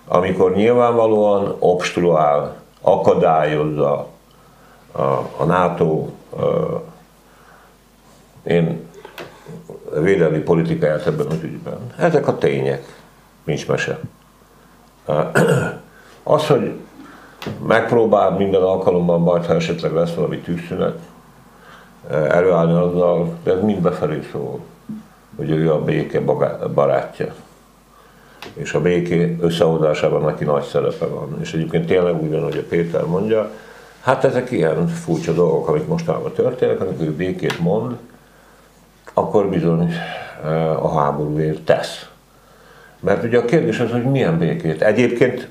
amikor nyilvánvalóan obstruál, akadályozza, a, NATO én védelmi politikáját ebben az ügyben. Ezek a tények, nincs mese. Az, hogy megpróbál minden alkalommal majd, ha esetleg lesz valami tűzszünet, előállni azzal, de ez mind befelé szól, hogy ő a béke barátja. És a béké összehozásában neki nagy szerepe van. És egyébként tényleg úgy van, hogy a Péter mondja, Hát ezek ilyen furcsa dolgok, amik mostanában történnek, amikor ő békét mond, akkor bizony a háborúért tesz. Mert ugye a kérdés az, hogy milyen békét. Egyébként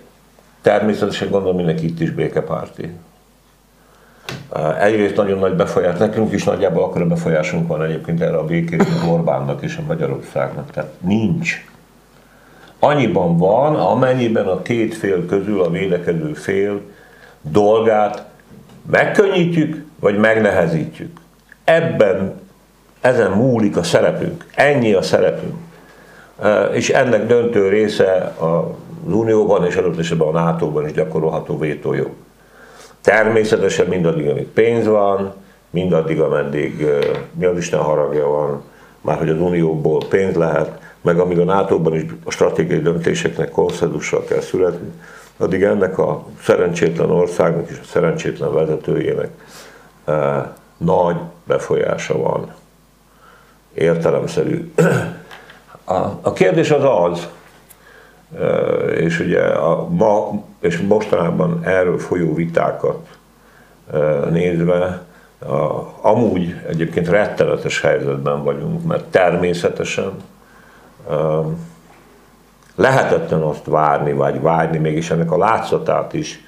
természetesen gondolom mindenki itt is békepárti. Egyrészt nagyon nagy befolyás, nekünk is nagyjából akkor a befolyásunk van egyébként erre a békére, mint Orbánnak és a Magyarországnak. Tehát nincs. Annyiban van, amennyiben a két fél közül a védekező fél dolgát megkönnyítjük, vagy megnehezítjük. Ebben ezen múlik a szerepünk. Ennyi a szerepünk. És ennek döntő része az Unióban és adott esetben a NATO-ban is gyakorolható vétójog. Természetesen mindaddig, amíg pénz van, mindaddig, ameddig mi az Isten haragja van, már hogy az Unióból pénz lehet, meg amíg a NATO-ban is a stratégiai döntéseknek konszenzussal kell születni, addig ennek a szerencsétlen országnak és a szerencsétlen vezetőjének e, nagy befolyása van. Értelemszerű. A, a kérdés az az, e, és ugye a ma és mostanában erről folyó vitákat e, nézve, a, amúgy egyébként rettenetes helyzetben vagyunk, mert természetesen lehetetlen azt várni, vagy vágyni, mégis ennek a látszatát is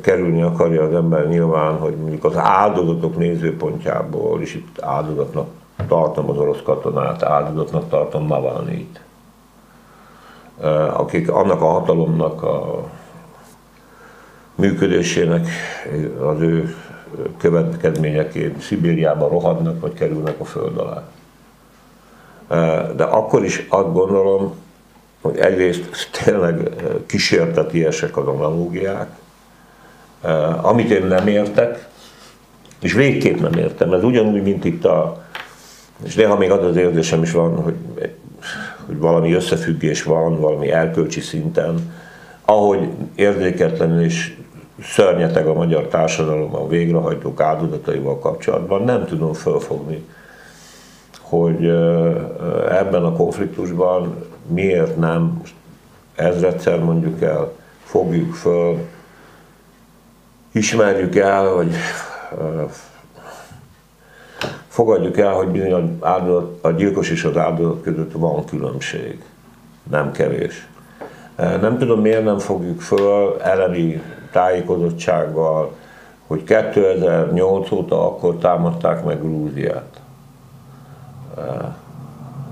kerülni akarja az ember nyilván, hogy mondjuk az áldozatok nézőpontjából, és itt áldozatnak tartom az orosz katonát, áldozatnak tartom Navalnyit, akik annak a hatalomnak a működésének az ő következményeként Szibériába rohadnak, vagy kerülnek a föld alá. De akkor is azt gondolom, hogy egyrészt tényleg kísértetiesek az analógiák, amit én nem értek, és végképp nem értem. Ez ugyanúgy, mint itt a, és néha még az az érzésem is van, hogy, hogy valami összefüggés van, valami erkölcsi szinten, ahogy érzéketlen és szörnyeteg a magyar társadalom a végrehajtók áldozataival kapcsolatban, nem tudom fölfogni, hogy ebben a konfliktusban miért nem ezredszer mondjuk el, fogjuk föl, ismerjük el, vagy fogadjuk el, hogy bizony áldozat, a gyilkos és az áldozat között van különbség, nem kevés. Nem tudom, miért nem fogjuk föl elemi tájékozottsággal, hogy 2008 óta akkor támadták meg Grúziát.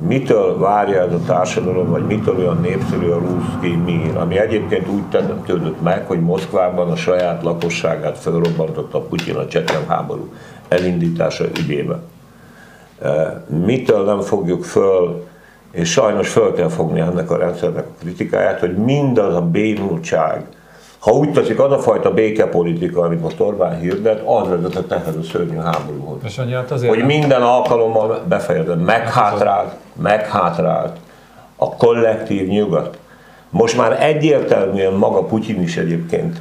Mitől várja ez a társadalom, vagy mitől olyan népszerű a ruszki mír, ami egyébként úgy teremtődött meg, hogy Moszkvában a saját lakosságát felrobbantotta Putyin a csetem háború elindítása ügyébe. Mitől nem fogjuk föl, és sajnos föl kell fogni ennek a rendszernek a kritikáját, hogy mindaz a bénultság, ha úgy teszik, az a fajta békepolitika, amit most Orbán hirdet, az vezetett ehhez a szörnyű háborúhoz. És hát azért hogy minden alkalommal befejezett, meghátrált, meghátrált a kollektív nyugat. Most már egyértelműen maga Putyin is egyébként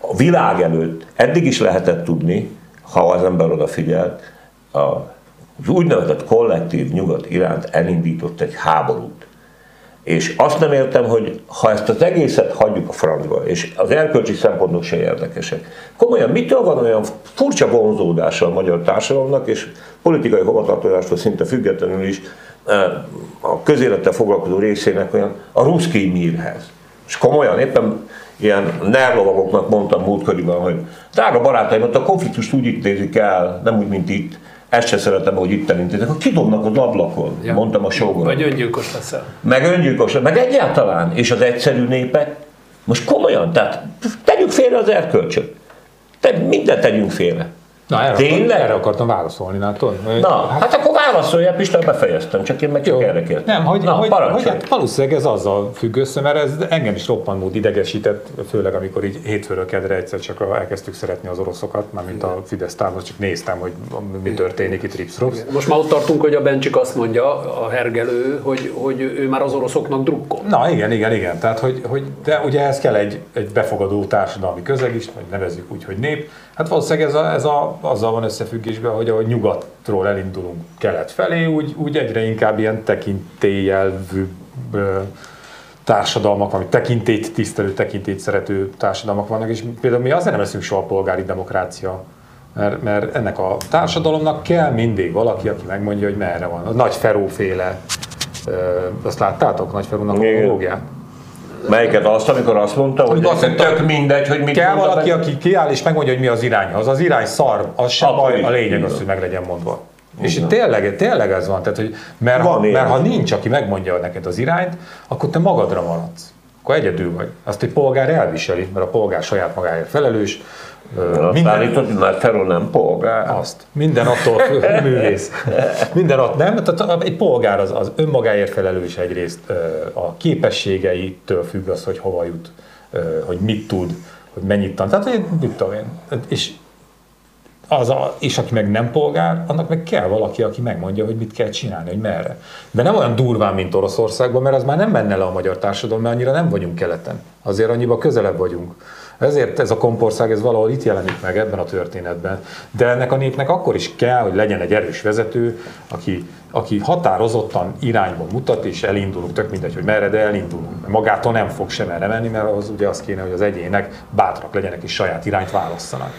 a világ előtt eddig is lehetett tudni, ha az ember odafigyelt, az úgynevezett kollektív nyugat iránt elindított egy háborút. És azt nem értem, hogy ha ezt az egészet hagyjuk a francba, és az erkölcsi szempontok se érdekesek, komolyan mitől van olyan furcsa vonzódása a magyar társadalomnak, és politikai hovatartozástól szinte függetlenül is eh, a közélettel foglalkozó részének olyan a ruszki mírhez. És komolyan, éppen ilyen nerlovagoknak mondtam múltkoriban, hogy drága barátaim, ott a konfliktust úgy intézik el, nem úgy, mint itt, ezt se szeretem, hogy itt elintézek, akkor kidobnak az ablakon, ja. mondtam a sógoron. Vagy öngyilkos leszel. Meg öngyilkos, meg egyáltalán. És az egyszerű népek, most komolyan, tehát tegyük félre az erkölcsöt. Te, mindent tegyünk félre. Na, erre, Tényleg? Akar, erre akartam válaszolni, látod? Na, hát, hát akkor válaszolja, Pista, befejeztem, csak én meg csak Jó. erre kértem. Nem, hogy, Na, hogy, hogy hát valószínűleg ez azzal függ össze, mert ez engem is roppant mód idegesített, főleg amikor így hétfőről kedre egyszer csak elkezdtük szeretni az oroszokat, már mint a Fidesz támos, csak néztem, hogy mi történik itt Ripsrox. Most már ott tartunk, hogy a Bencsik azt mondja, a hergelő, hogy, hogy ő már az oroszoknak drukkol. Na igen, igen, igen. Tehát, hogy, hogy de ugye ez kell egy, egy befogadó társadalmi közeg is, vagy nevezzük úgy, hogy nép, Hát valószínűleg ez, a, ez a, azzal van összefüggésben, hogy ahogy nyugatról elindulunk kelet felé, úgy, úgy egyre inkább ilyen tekintélyelvű társadalmak, vagy tekintélyt tisztelő, tekintélyt szerető társadalmak vannak, és például mi azért nem leszünk soha polgári demokrácia, mert, mert ennek a társadalomnak kell mindig valaki, aki megmondja, hogy merre van. A nagy Feróféle, azt láttátok, Nagy Ferónak a monológiát? Melyiket azt, amikor azt mondta, hogy azt mondta, tök mindegy, hogy mit Kell valaki, meg? aki kiáll és megmondja, hogy mi az irány. Az az irány szar, az sem baj, a lényeg az, hogy meg legyen mondva. És Igen. tényleg, tényleg ez van, tehát, hogy mert, van ha, mert ha nincs, aki megmondja neked az irányt, akkor te magadra maradsz. Akkor egyedül vagy. Azt egy polgár elviseli, mert a polgár saját magáért felelős, Azt minden... állítod, hogy már Ferro nem polgár. Azt. Minden attól függ, művész. Minden attól, nem, tehát egy polgár az, az önmagáért felelős egyrészt, a képességeitől függ az, hogy hova jut, hogy mit tud, hogy mennyit tan. Tehát, hogy mit tudom én. És az a, és aki meg nem polgár, annak meg kell valaki, aki megmondja, hogy mit kell csinálni, hogy merre. De nem olyan durván, mint Oroszországban, mert az már nem menne le a magyar társadalom, mert annyira nem vagyunk keleten. Azért annyiba közelebb vagyunk. Ezért ez a kompország ez valahol itt jelenik meg ebben a történetben. De ennek a népnek akkor is kell, hogy legyen egy erős vezető, aki, aki határozottan irányba mutat, és elindulunk, tök mindegy, hogy merre, de elindulunk. Magától nem fog sem erre menni, mert az ugye az kéne, hogy az egyének bátrak legyenek és saját irányt válasszanak.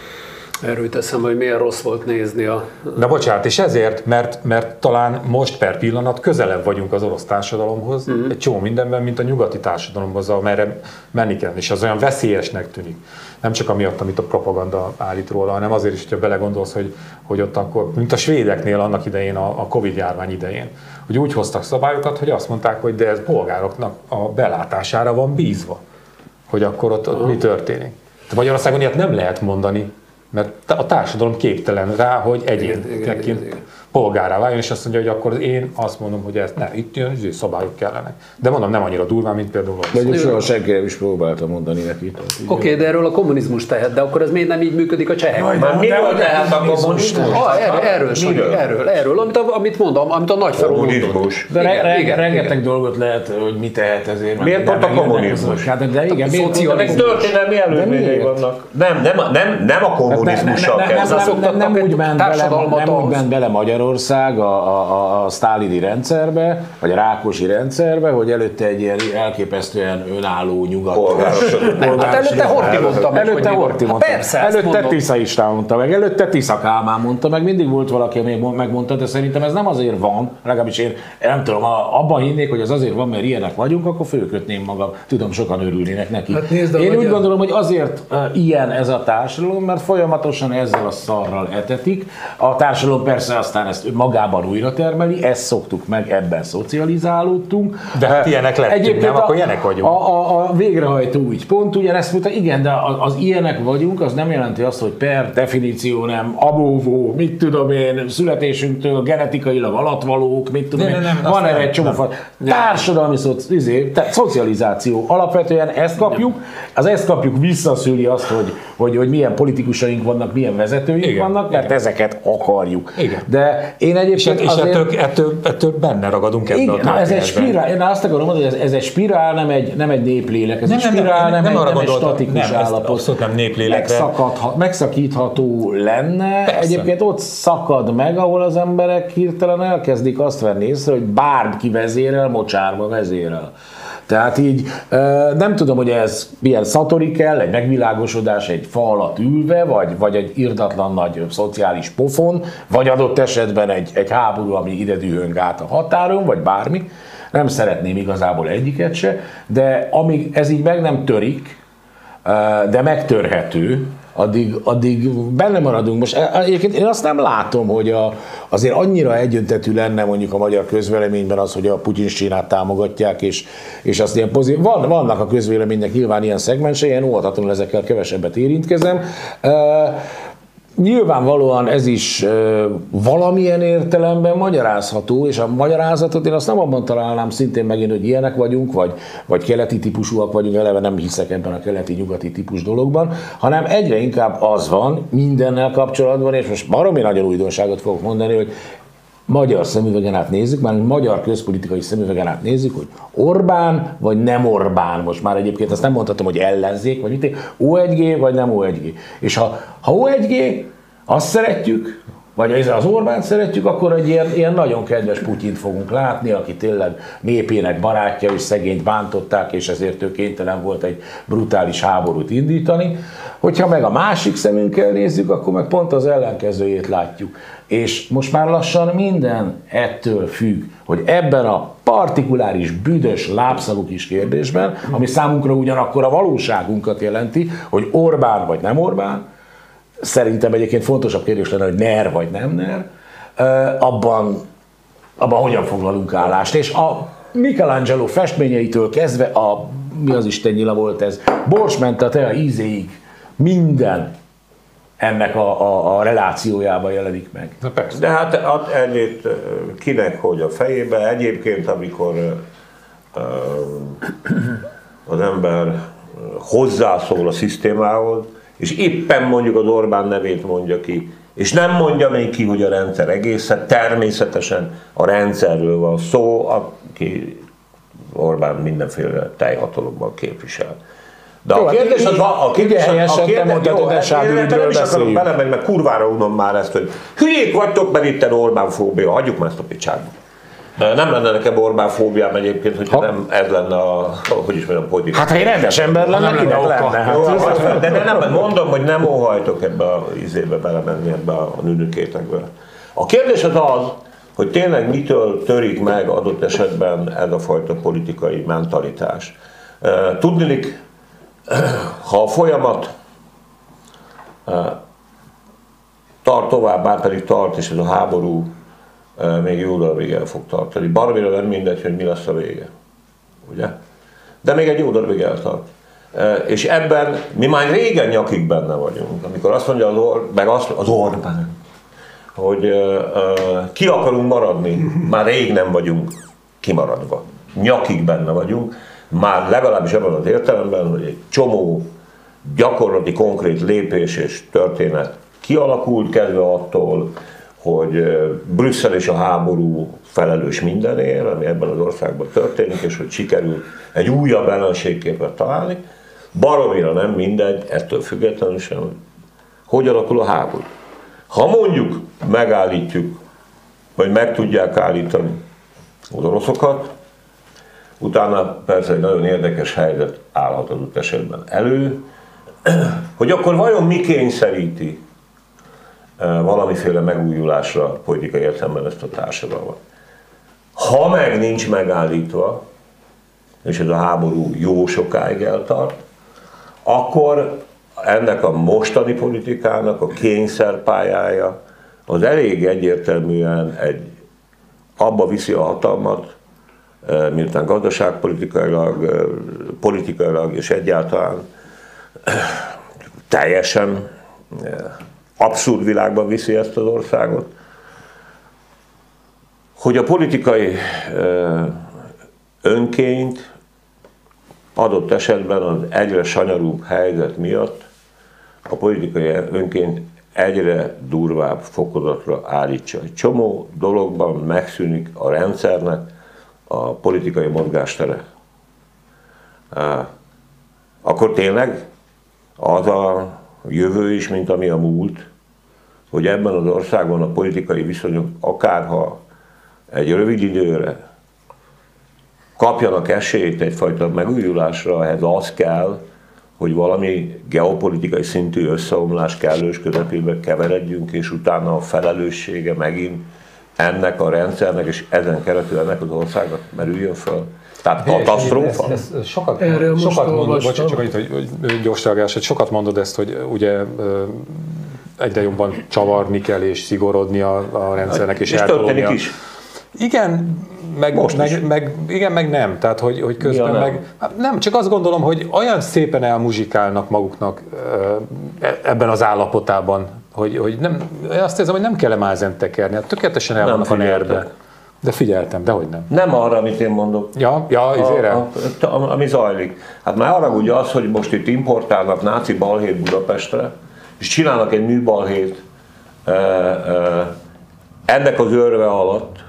Erről teszem, hogy milyen rossz volt nézni a... Na bocsánat, és ezért, mert, mert talán most per pillanat közelebb vagyunk az orosz társadalomhoz, mm-hmm. egy csomó mindenben, mint a nyugati társadalomhoz, amerre menni kell, és az olyan veszélyesnek tűnik. Nem csak amiatt, amit a propaganda állít róla, hanem azért is, hogyha belegondolsz, hogy, hogy ott akkor, mint a svédeknél annak idején, a, a Covid járvány idején, hogy úgy hoztak szabályokat, hogy azt mondták, hogy de ez polgároknak a belátására van bízva, hogy akkor ott, ott mi történik. De Magyarországon ilyet nem lehet mondani, mert a társadalom képtelen rá, hogy egyénként polgárá váljon, és azt mondja, hogy akkor én azt mondom, hogy ez ne, itt jön, szabályok kellenek. De mondom, nem annyira durván, mint például De Mondjuk soha senki nem is próbáltam mondani neki. Oké, okay, de erről a kommunizmus tehet, de akkor ez miért nem így működik a csehek? Jaj, Már mi volt tehát a kommunizmus? Ah, erről, erről, erről, erről, erről, amit, amit mondom, amit a nagy kommunizmus. De igen, re, igen, rengeteg igen. dolgot lehet, hogy mi tehet ezért. Miért pont a kommunizmus? Hát, de igen, miért történelmi előzményei vannak. Nem, nem, nem, nem a hát kommunizmussal kell. Nem úgy ment bele Magyarország a a, a, sztálini rendszerbe, vagy a rákosi rendszerbe, hogy előtte egy ilyen elképesztően önálló nyugat. Hát előtte Horti mondta meg. Előtte Horti mondta. Hát persze, előtte Tisza István mondta meg, előtte Tisza Kálmán mondta meg, mindig volt valaki, ami megmondta, de szerintem ez nem azért van, legalábbis én nem tudom, abban hinnék, hogy ez azért van, mert ilyenek vagyunk, akkor fölkötném magam. Tudom, sokan örülnének neki. Hát nézd, én úgy gondolom, hogy azért ilyen ez a társadalom, mert folyamatosan ezzel a szarral etetik. A társadalom persze aztán ezt magában újra termeli, ezt szoktuk meg, ebben szocializálódtunk. De hát ilyenek lettünk, Egyébként nem? Akkor ilyenek vagyunk. A, a, a végrehajtó úgy pont ugyanezt mondta, igen, de az, az ilyenek vagyunk, az nem jelenti azt, hogy per definíció nem abóvó, mit tudom én, születésünktől genetikailag alatvalók, mit tudom nem, én, nem, van erre egy csomó Társadalmi szoci, izé, szocializáció. Alapvetően ezt kapjuk, az ezt kapjuk visszaszüli azt, hogy, hogy, hogy milyen politikusaink vannak, milyen vezetőink igen, vannak, mert igen. ezeket akarjuk. Igen. De én egyébként és, azért... ettől, ettől, ettől, benne ragadunk ebben Igen, a ez egy spirál, én azt akarom mondani, hogy ez, ez egy spirál, nem egy, nem egy néplélek, ez nem, egy spirál, nem, nem, nem, nem, egy, nem egy statikus nem, állapot. Nem néplélekre. Megszakítható lenne, Persze. egyébként ott szakad meg, ahol az emberek hirtelen elkezdik azt venni észre, hogy bárki vezérel, mocsárba vezérel. Tehát így nem tudom, hogy ez milyen szatori kell, egy megvilágosodás egy fa alatt ülve, vagy, vagy egy irdatlan nagy szociális pofon, vagy adott esetben egy, egy háború, ami ide dühöng át a határon, vagy bármi. Nem szeretném igazából egyiket se, de amíg ez így meg nem törik, de megtörhető, addig, addig benne maradunk. Most e, egyébként én azt nem látom, hogy a, azért annyira egyöntetű lenne mondjuk a magyar közvéleményben az, hogy a Putyin Sínát támogatják, és, és azt ilyen pozitív. Van, vannak a közvéleménynek nyilván ilyen szegmensei, én óvatatlanul ezekkel kevesebbet érintkezem. Nyilvánvalóan ez is valamilyen értelemben magyarázható, és a magyarázatot én azt nem abban találnám szintén megint, hogy ilyenek vagyunk, vagy, vagy keleti típusúak vagyunk, eleve nem hiszek ebben a keleti-nyugati típus dologban, hanem egyre inkább az van mindennel kapcsolatban, és most baromi nagyon újdonságot fogok mondani, hogy magyar szemüvegen át nézzük, már magyar közpolitikai szemüvegen át nézzük, hogy Orbán vagy nem Orbán. Most már egyébként azt nem mondhatom, hogy ellenzék, vagy mit, O1G vagy nem O1G. És ha, ha O1G, azt szeretjük, vagy az Orbán szeretjük, akkor egy ilyen, ilyen nagyon kedves Putyint fogunk látni, aki tényleg népének barátja, és szegényt bántották, és ezért ő kénytelen volt egy brutális háborút indítani. Hogyha meg a másik szemünkkel nézzük, akkor meg pont az ellenkezőjét látjuk. És most már lassan minden ettől függ, hogy ebben a partikuláris, büdös, lábszavú kis kérdésben, ami számunkra ugyanakkor a valóságunkat jelenti, hogy Orbán vagy nem Orbán, szerintem egyébként fontosabb kérdés lenne, hogy NER vagy nem NER, abban, abban hogyan foglalunk állást. És a Michelangelo festményeitől kezdve a, mi az Isten nyila volt ez, Bors ment a te ízéig, minden ennek a, a, a relációjában jelenik meg. Na persze. De hát ad ennyit kinek, hogy a fejébe. Egyébként, amikor ö, az ember hozzászól a szisztémához, és éppen mondjuk az Orbán nevét mondja ki, és nem mondja még ki, hogy a rendszer egészen, természetesen a rendszerről van szó, aki Orbán mindenféle teljhatalomban képvisel. De Jó, a hát kérdés az, a kérdés, a kérdés, jó, nem is akarok beszéljünk. belemenni, mert kurvára unom már ezt, hogy hülyék vagytok, mert itt Orbán fóbia, hagyjuk már ezt a picsába. Nem lenne nekem Orbán fóbiám egyébként, hogyha Ha- nem ez lenne a, hogy is mondjam, politika. Hát ha egy rendes ember lenne, Nem lenne oka. lenne? Jó, Hát, hát, de, de nem, mondom, hogy nem óhajtok ebbe a izébe belemenni, ebbe a nünükétekbe. A kérdés az az, hogy tényleg mitől törik meg adott esetben ez a fajta politikai mentalitás. Tudnilik, ha a folyamat tart tovább, már pedig tart, és ez a háború még jó darabig el fog tartani. Baromira nem mindegy, hogy mi lesz a vége. Ugye? De még egy jó darabig eltart. És ebben mi már régen nyakig benne vagyunk, amikor azt mondja az, or, meg azt, az Orbán, hogy uh, ki akarunk maradni, már rég nem vagyunk kimaradva. Nyakig benne vagyunk, már legalábbis ebben az értelemben, hogy egy csomó gyakorlati, konkrét lépés és történet kialakult, kezdve attól, hogy Brüsszel és a háború felelős mindenért, ami ebben az országban történik, és hogy sikerül egy újabb ellenségképet találni. Baromira nem mindegy, ettől függetlenül sem, hogy alakul a háború. Ha mondjuk megállítjuk, vagy meg tudják állítani az oroszokat, utána persze egy nagyon érdekes helyzet állhat adott esetben elő, hogy akkor vajon mi kényszeríti valamiféle megújulásra politikai értelemben ezt a társadalmat. Ha meg nincs megállítva, és ez a háború jó sokáig eltart, akkor ennek a mostani politikának a kényszerpályája az elég egyértelműen egy abba viszi a hatalmat, miután gazdaságpolitikailag, politikailag és egyáltalán teljesen abszurd világban viszi ezt az országot, hogy a politikai önkényt adott esetben az egyre sanyarúbb helyzet miatt a politikai önként egyre durvább fokozatra állítsa. Egy csomó dologban megszűnik a rendszernek a politikai mozgástere. Akkor tényleg az a jövő is, mint ami a múlt, hogy ebben az országban a politikai viszonyok akárha egy rövid időre kapjanak esélyt egyfajta megújulásra, ehhez az kell, hogy valami geopolitikai szintű összeomlás kellős közepébe keveredjünk, és utána a felelőssége megint ennek a rendszernek, és ezen keresztül ennek az országnak merüljön föl. Tehát katasztrófa. Ez, ez sokat, Erről most sokat mondod, olvastam. bocs, csak annyit, hogy, hogy gyors reagálás, hogy sokat mondod ezt, hogy ugye ö, egyre jobban csavarni kell és szigorodni a, a rendszernek, és, és eltolódni is. Igen, meg, Most is. meg, meg, igen, meg nem. Tehát, hogy, hogy közben Ja, nem. meg... Hát nem, csak azt gondolom, hogy olyan szépen elmuzsikálnak maguknak ö, e- ebben az állapotában, hogy, hogy nem, azt érzem, hogy nem kell mázen tekerni. Hát tökéletesen el vannak a nerbe. De figyeltem, de hogy nem. Nem arra, amit én mondok. Ja, ja, izére. a, a, a, ami zajlik. Hát már arra ugye az, hogy most itt importálnak náci balhét Budapestre, és csinálnak egy műbalhét e, e, ennek az örve alatt,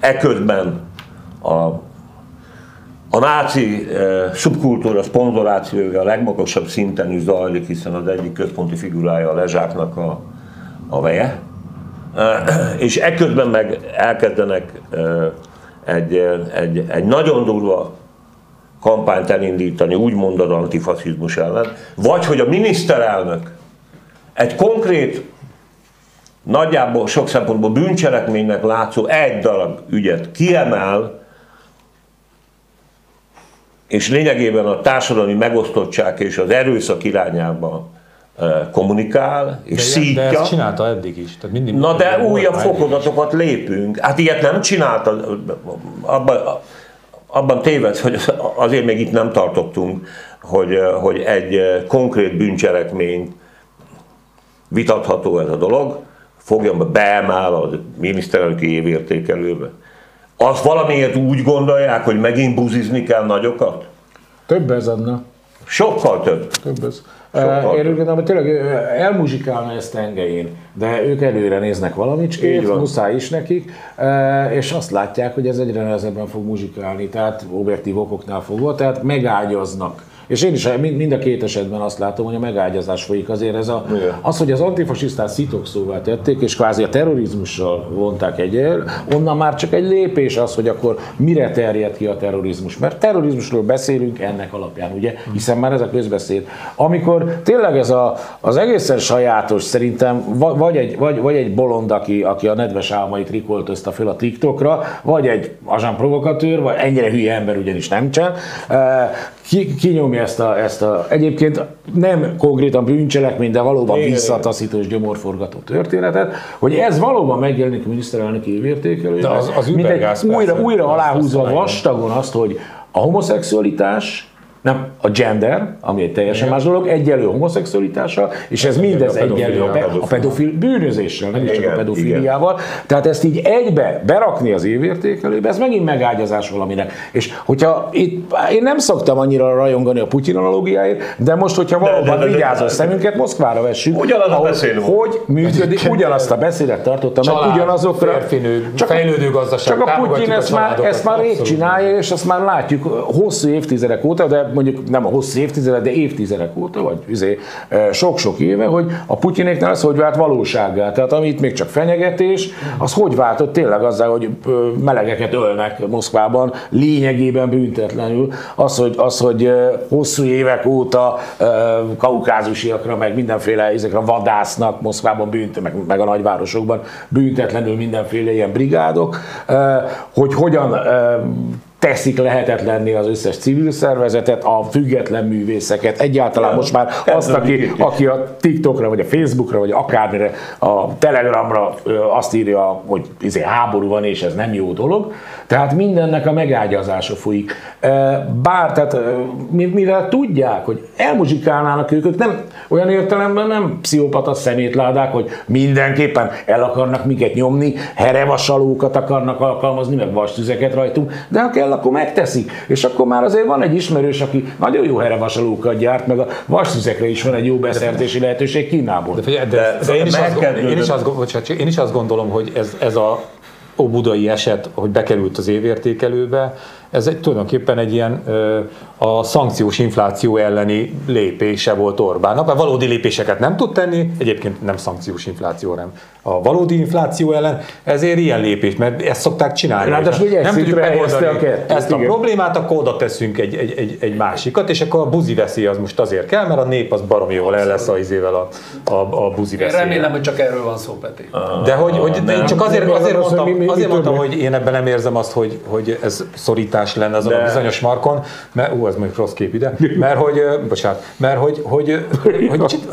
eközben a, a náci e, szubkultúra szponzorációja a legmagasabb szinten is zajlik, hiszen az egyik központi figurája a Lezsáknak a, a veje. Eh, és ekközben meg elkezdenek eh, egy, eh, egy, egy nagyon durva kampányt elindítani, úgymond az antifaszizmus ellen, vagy hogy a miniszterelnök egy konkrét, nagyjából sok szempontból bűncselekménynek látszó egy darab ügyet kiemel, és lényegében a társadalmi megosztottság és az erőszak irányába eh, kommunikál, és De, szítja. de ezt csinálta eddig is. Tehát mindig Na de újabb fokozatokat lépünk. Hát ilyet nem csinálta, abban, abban tévedsz, hogy azért még itt nem tartottunk, hogy, hogy egy konkrét bűncselekményt vitatható ez a dolog, fogjon be, beemel a miniszterelnöki évértékelőbe. Azt valamiért úgy gondolják, hogy megint buzizni kell nagyokat? Több ez adna. Sokkal több. Több ez. Sokkal Én úgy gondolom, hogy tényleg elmuzsikálna ezt tengelyén, de ők előre néznek Így valamicskét, muszáj is nekik, és azt látják, hogy ez egyre nehezebben fog muzsikálni, tehát objektív okoknál fogva, tehát megágyaznak. És én is mind mind a két esetben azt látom, hogy a megágyazás folyik azért ez a, az, hogy az antifasisztát szitokszóvá tették, és kvázi a terrorizmussal vonták egy el, onnan már csak egy lépés az, hogy akkor mire terjed ki a terrorizmus. Mert terrorizmusról beszélünk ennek alapján, ugye, hiszen már ez a közbeszéd. Amikor tényleg ez a, az egészen sajátos, szerintem va- vagy egy, vagy, vagy egy bolond, aki, aki a nedves álmait rikoltozta föl a TikTokra, vagy egy azsán provokatőr, vagy ennyire hülye ember ugyanis nem csen, ki, kinyomja ezt a, ezt a, egyébként nem konkrétan bűncselekmény, de valóban Igen, visszataszító és gyomorforgató történetet, hogy ez valóban megjelenik a miniszterelnöki évértékelőben, De az- az mint egy újra, újra aláhúzva vastagon azt, hogy a homoszexualitás nem, a gender, ami egy teljesen más dolog, egyelő a homoszexualitással, és ez mindez a egyelő a, pe- a pedofil bűnözéssel, nem is csak a Igen, pedofiliával. Tehát ezt így egybe berakni az évértékelőbe, ez megint megágyazás valaminek. És hogyha itt, én nem szoktam annyira rajongani a Putyin analógiáért, de most, hogyha valóban de- de- vigyázó szemünket Moszkvára vessük, Ugyanaz a ahol- beszéd volt. hogy működik, ugyanazt a beszédet tartottam Család, ugyanazokra. férfinő, fejlődő gazdaság, Csak a Putyin a ezt már, ezt már rég csinálja, és azt már látjuk hosszú évtizedek óta, de mondjuk nem a hosszú évtizedek, de évtizedek óta, vagy izé, sok-sok éve, hogy a Putyinéknál ez hogy vált valósággá. Tehát amit még csak fenyegetés, az hogy váltott tényleg azzal, hogy melegeket ölnek Moszkvában, lényegében büntetlenül. Az, hogy, az, hogy hosszú évek óta kaukázusiakra, meg mindenféle ezekre vadásznak Moszkvában, bűnt, meg, meg a nagyvárosokban büntetlenül mindenféle ilyen brigádok, hogy hogyan teszik lehetetlenni az összes civil szervezetet, a független művészeket, egyáltalán most már azt, aki, aki a TikTokra, vagy a Facebookra, vagy akármire, a Telegramra azt írja, hogy izé, háború van, és ez nem jó dolog. Tehát mindennek a megágyazása folyik. Bár, tehát mivel tudják, hogy elmuzsikálnának ők, ők nem olyan értelemben nem pszichopata szemétládák, hogy mindenképpen el akarnak minket nyomni, herevasalókat akarnak alkalmazni, meg vastüzeket rajtunk, de ha kell, akkor megteszik. És akkor már azért van egy ismerős, aki nagyon jó herevasalókat gyárt, meg a vastüzekre is van egy jó beszerzési lehetőség Kínából. De, figyelj, de, De de, én, is azt, én, is azt, bocsánat, én is azt gondolom, hogy ez, ez a óbudai eset, hogy bekerült az évértékelőbe, ez egy, tulajdonképpen egy ilyen ö, a szankciós infláció elleni lépése volt Orbánnak, mert valódi lépéseket nem tud tenni, egyébként nem szankciós infláció, hanem a valódi infláció ellen, ezért ilyen lépés, mert ezt szokták csinálni. Ráadásul ugye nem tudjuk megoldani a kettőt, ezt a igen. problémát, akkor oda teszünk egy, egy, egy, egy másikat, és akkor a buzi veszély az most azért kell, mert a nép az baromi jól el lesz a izével a, a, a buzi veszély. remélem, hogy csak erről van szó, Peti. De hogy, hogy de én csak azért, azért mondtam, azért mondtam, hogy én ebben nem érzem azt, hogy, hogy ez szorítás lenne azon a De- bizonyos markon, mert, ú, ez mondjuk rossz kép ide, mert hogy, bocsánat, mert hogy, hogy, hogy, csit-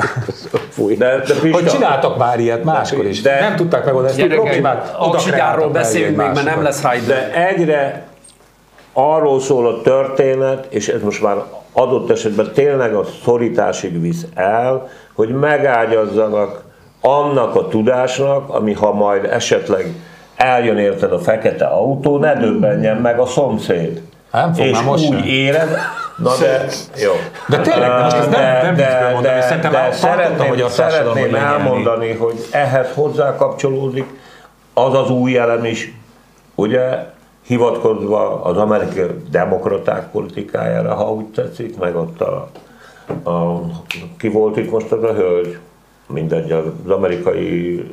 De, de hogy csináltak már ilyet máskor is. De- nem tudták megoldani ezt a problémát. aksigyárról beszélünk még, mert nem lesz rá idő. de egyre arról szól a történet, és ez most már adott esetben tényleg a szorításig visz el, hogy megágyazzanak annak a tudásnak, ami ha majd esetleg eljön érted a fekete autó, ne döbbenjen meg a szomszéd. Nem fog és most úgy sem. éred, na de, jó. De tényleg, de most ezt nem- nem viccből mondom, és szerintem a szeretném, hogy szeretném legyen elmondani, hogy ehhez hozzá kapcsolódik az az új elem is, ugye, hivatkozva az amerikai demokraták politikájára, ha úgy tetszik, meg ott a, a ki volt itt most az a hölgy, mindegy, az amerikai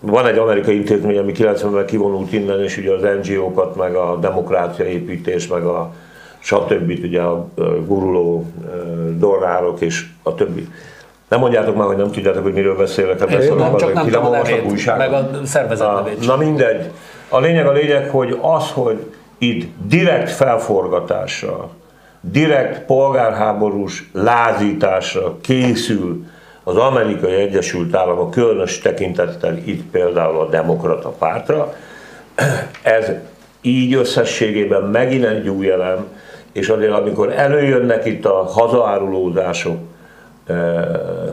van egy amerikai intézmény, ami 90-ben kivonult innen, és ugye az NGO-kat, meg a demokrácia építés, meg a stb. ugye a guruló ö, dorrárok és a többi. Nem mondjátok már, hogy nem tudjátok, hogy miről beszélek, hát beszélek nem, csak nem tudom a nevét, újságot. meg a szervezet Na, nevét. na mindegy. A lényeg a lényeg, hogy az, hogy itt direkt felforgatásra, direkt polgárháborús lázításra készül az amerikai Egyesült Államok, különös tekintettel itt például a demokrata pártra, ez így összességében megint egy új elem, és azért amikor előjönnek itt a hazaárulózások,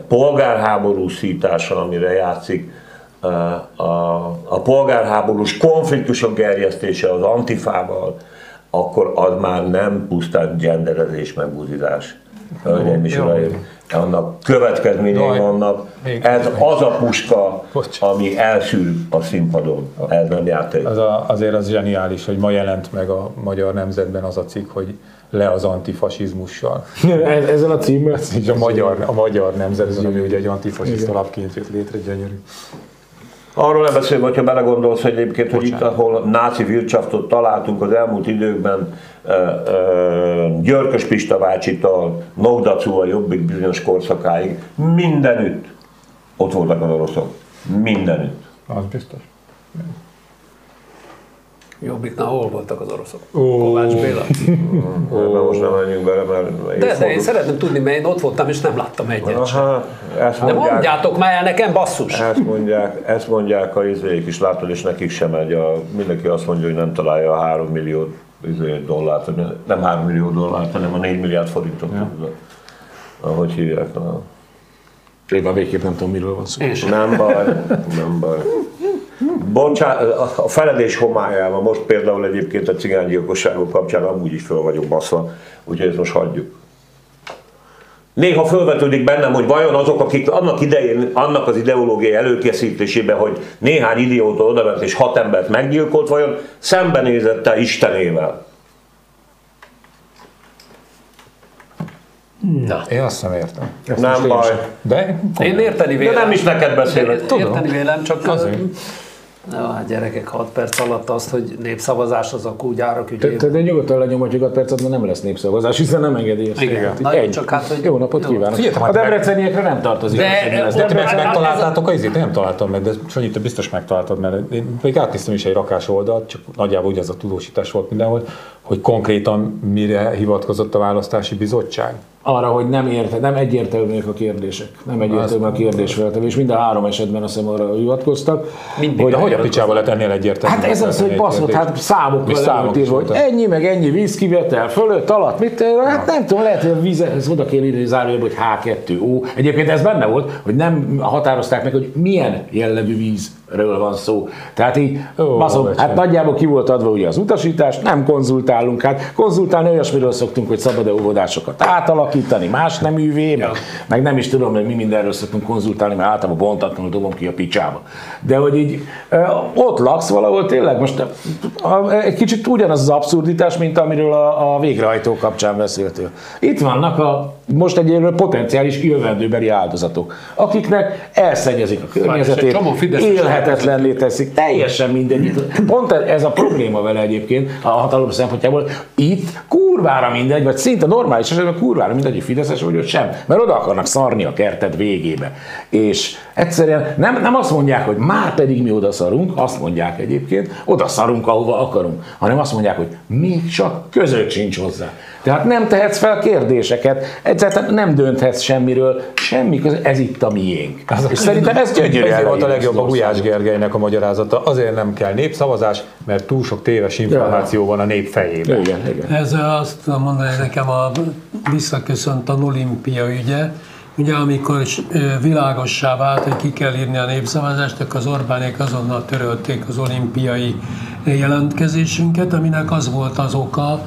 polgárháború szítása, amire játszik a, a, a polgárháborús konfliktusok gerjesztése az antifával, akkor az már nem pusztán genderezés, meg buzizás. Hölgyeim és uraim, annak következményei vannak. Ez az a puska, ami elszűr a színpadon. Ez nem játék. Az a, azért az zseniális, hogy ma jelent meg a magyar nemzetben az a cikk, hogy le az antifasizmussal. Ezzel a címmel? Ez a magyar, a magyar nemzetben, ami ugye egy antifasiszta lapként jött létre, gyönyörű. Arról nem beszélve, hogyha belegondolsz, hogy egyébként, hogy itt, ahol náci Wirtschaftot találtunk az elmúlt időkben, Györkös Pista bácsitól, Nogdacu a Jobbik bizonyos korszakáig, mindenütt ott voltak az oroszok. Mindenütt. Az biztos. Jobbiknál hol voltak az oroszok? Oh. Kovács Béla? Na most nem menjünk bele, mert... De, de én szeretném tudni, mert én ott voltam, és nem láttam egyet sem. Aha, ezt De mondják, mondjátok már el nekem, basszus! ezt mondják, ezt mondják a izék is, látod, és nekik sem megy. A, mindenki azt mondja, hogy nem találja a 3 millió izé, dollárt, vagy nem 3 millió dollárt, hanem a 4 milliárd forintot. Ja. Ahogy hívják. Na. Én már végképp nem tudom, miről van szó. Nem baj, nem baj. Bocsá, a feledés homályával, most például egyébként a cigánygyilkosságok kapcsán amúgy is föl vagyok baszva, úgyhogy ezt most hagyjuk. Néha felvetődik bennem, hogy vajon azok, akik annak idején, annak az ideológiai előkészítésében, hogy néhány idióta odament és hat embert meggyilkolt, vajon szembenézette Istenével. Na. Én azt nem értem. Nem baj. De Én érteni De vélem. nem is neked beszélek. Tudom. Érteni vélem, csak Azért. Hát gyerekek, 6 perc alatt azt, hogy népszavazás az a kúgyárak ügyében. te, de nyugodtan lenyomatjuk a percet, mert nem lesz népszavazás, hiszen nem engedélyezték. Igen. Na, Ennyi. csak hát, hogy- Jó napot jó. kívánok! Figyeljetek, A meg- debreceniekre nem tartozik. De- az, De Debrecen- Hát megtaláltátok az izét? Nem találtam meg, de Sanyi, te biztos megtaláltad, mert én még átnéztem is egy rakás oldalt, csak nagyjából ugyanaz a tudósítás volt mindenhol, hogy konkrétan mire hivatkozott a választási bizottság. arra, hogy nem, érte, nem egyértelműek a kérdések. Nem egyértelmű a kérdésfeltevés. Mind a három esetben azt hiszem arra hivatkoztak. Mindig. De hogy a picsába lett ennél egyértelmű? Hát ez az, hogy baszott, hát számokkal számok írva, hogy ennyi, meg ennyi vízkivetel, fölött, alatt, mit, hát nem tudom, lehet, hogy a vízhez oda kéne írni zárójelbe, hogy H2O. Egyébként ez benne volt, hogy nem határozták meg, hogy milyen jellegű vízről van szó. Tehát így, Ó, baszom, hát nagyjából ki volt adva ugye az utasítás, nem konzultálunk, hát konzultálni olyasmiről szoktunk, hogy szabad-e óvodásokat átalakítani, más neművé, meg, meg nem is tudom, hogy mi mindenről szoktunk konzultálni, mert általában bontatlanul dobom ki a picsába. De hogy így ott laksz valahol tényleg, most egy kicsit ugyanaz az abszurditás, mint amiről a, a végrehajtó kapcsán beszéltél. Itt vannak a most egyébként potenciális jövendőbeli áldozatok, akiknek elszennyezik a környezetét, csomó fideszes élhetetlenné teszik, teljesen mindegy. Pont ez a probléma vele egyébként a hatalom szempontjából. Itt kurvára mindegy, vagy szinte normális esetben kurvára mindegy, hogy fideszes vagy, hogy sem, mert oda akarnak szarni a kerted végébe. És egyszerűen nem, nem azt mondják, hogy már pedig mi oda szarunk, azt mondják egyébként, oda szarunk, ahova akarunk, hanem azt mondják, hogy még csak között sincs hozzá. Tehát nem tehetsz fel kérdéseket, egyszerűen nem dönthetsz semmiről, semmi köze, ez itt a miénk. És szerintem ez gyönyörű Ezért volt a legjobb a az Gulyás. Gergelynek a magyarázata. Azért nem kell népszavazás, mert túl sok téves információ van a nép fejében. Igen, igen. Ezzel azt mondani, hogy nekem a visszaköszönt a olimpia ügye, Ugye amikor világossá vált, hogy ki kell írni a népszavazást, akkor az Orbánék azonnal törölték az olimpiai jelentkezésünket, aminek az volt az oka,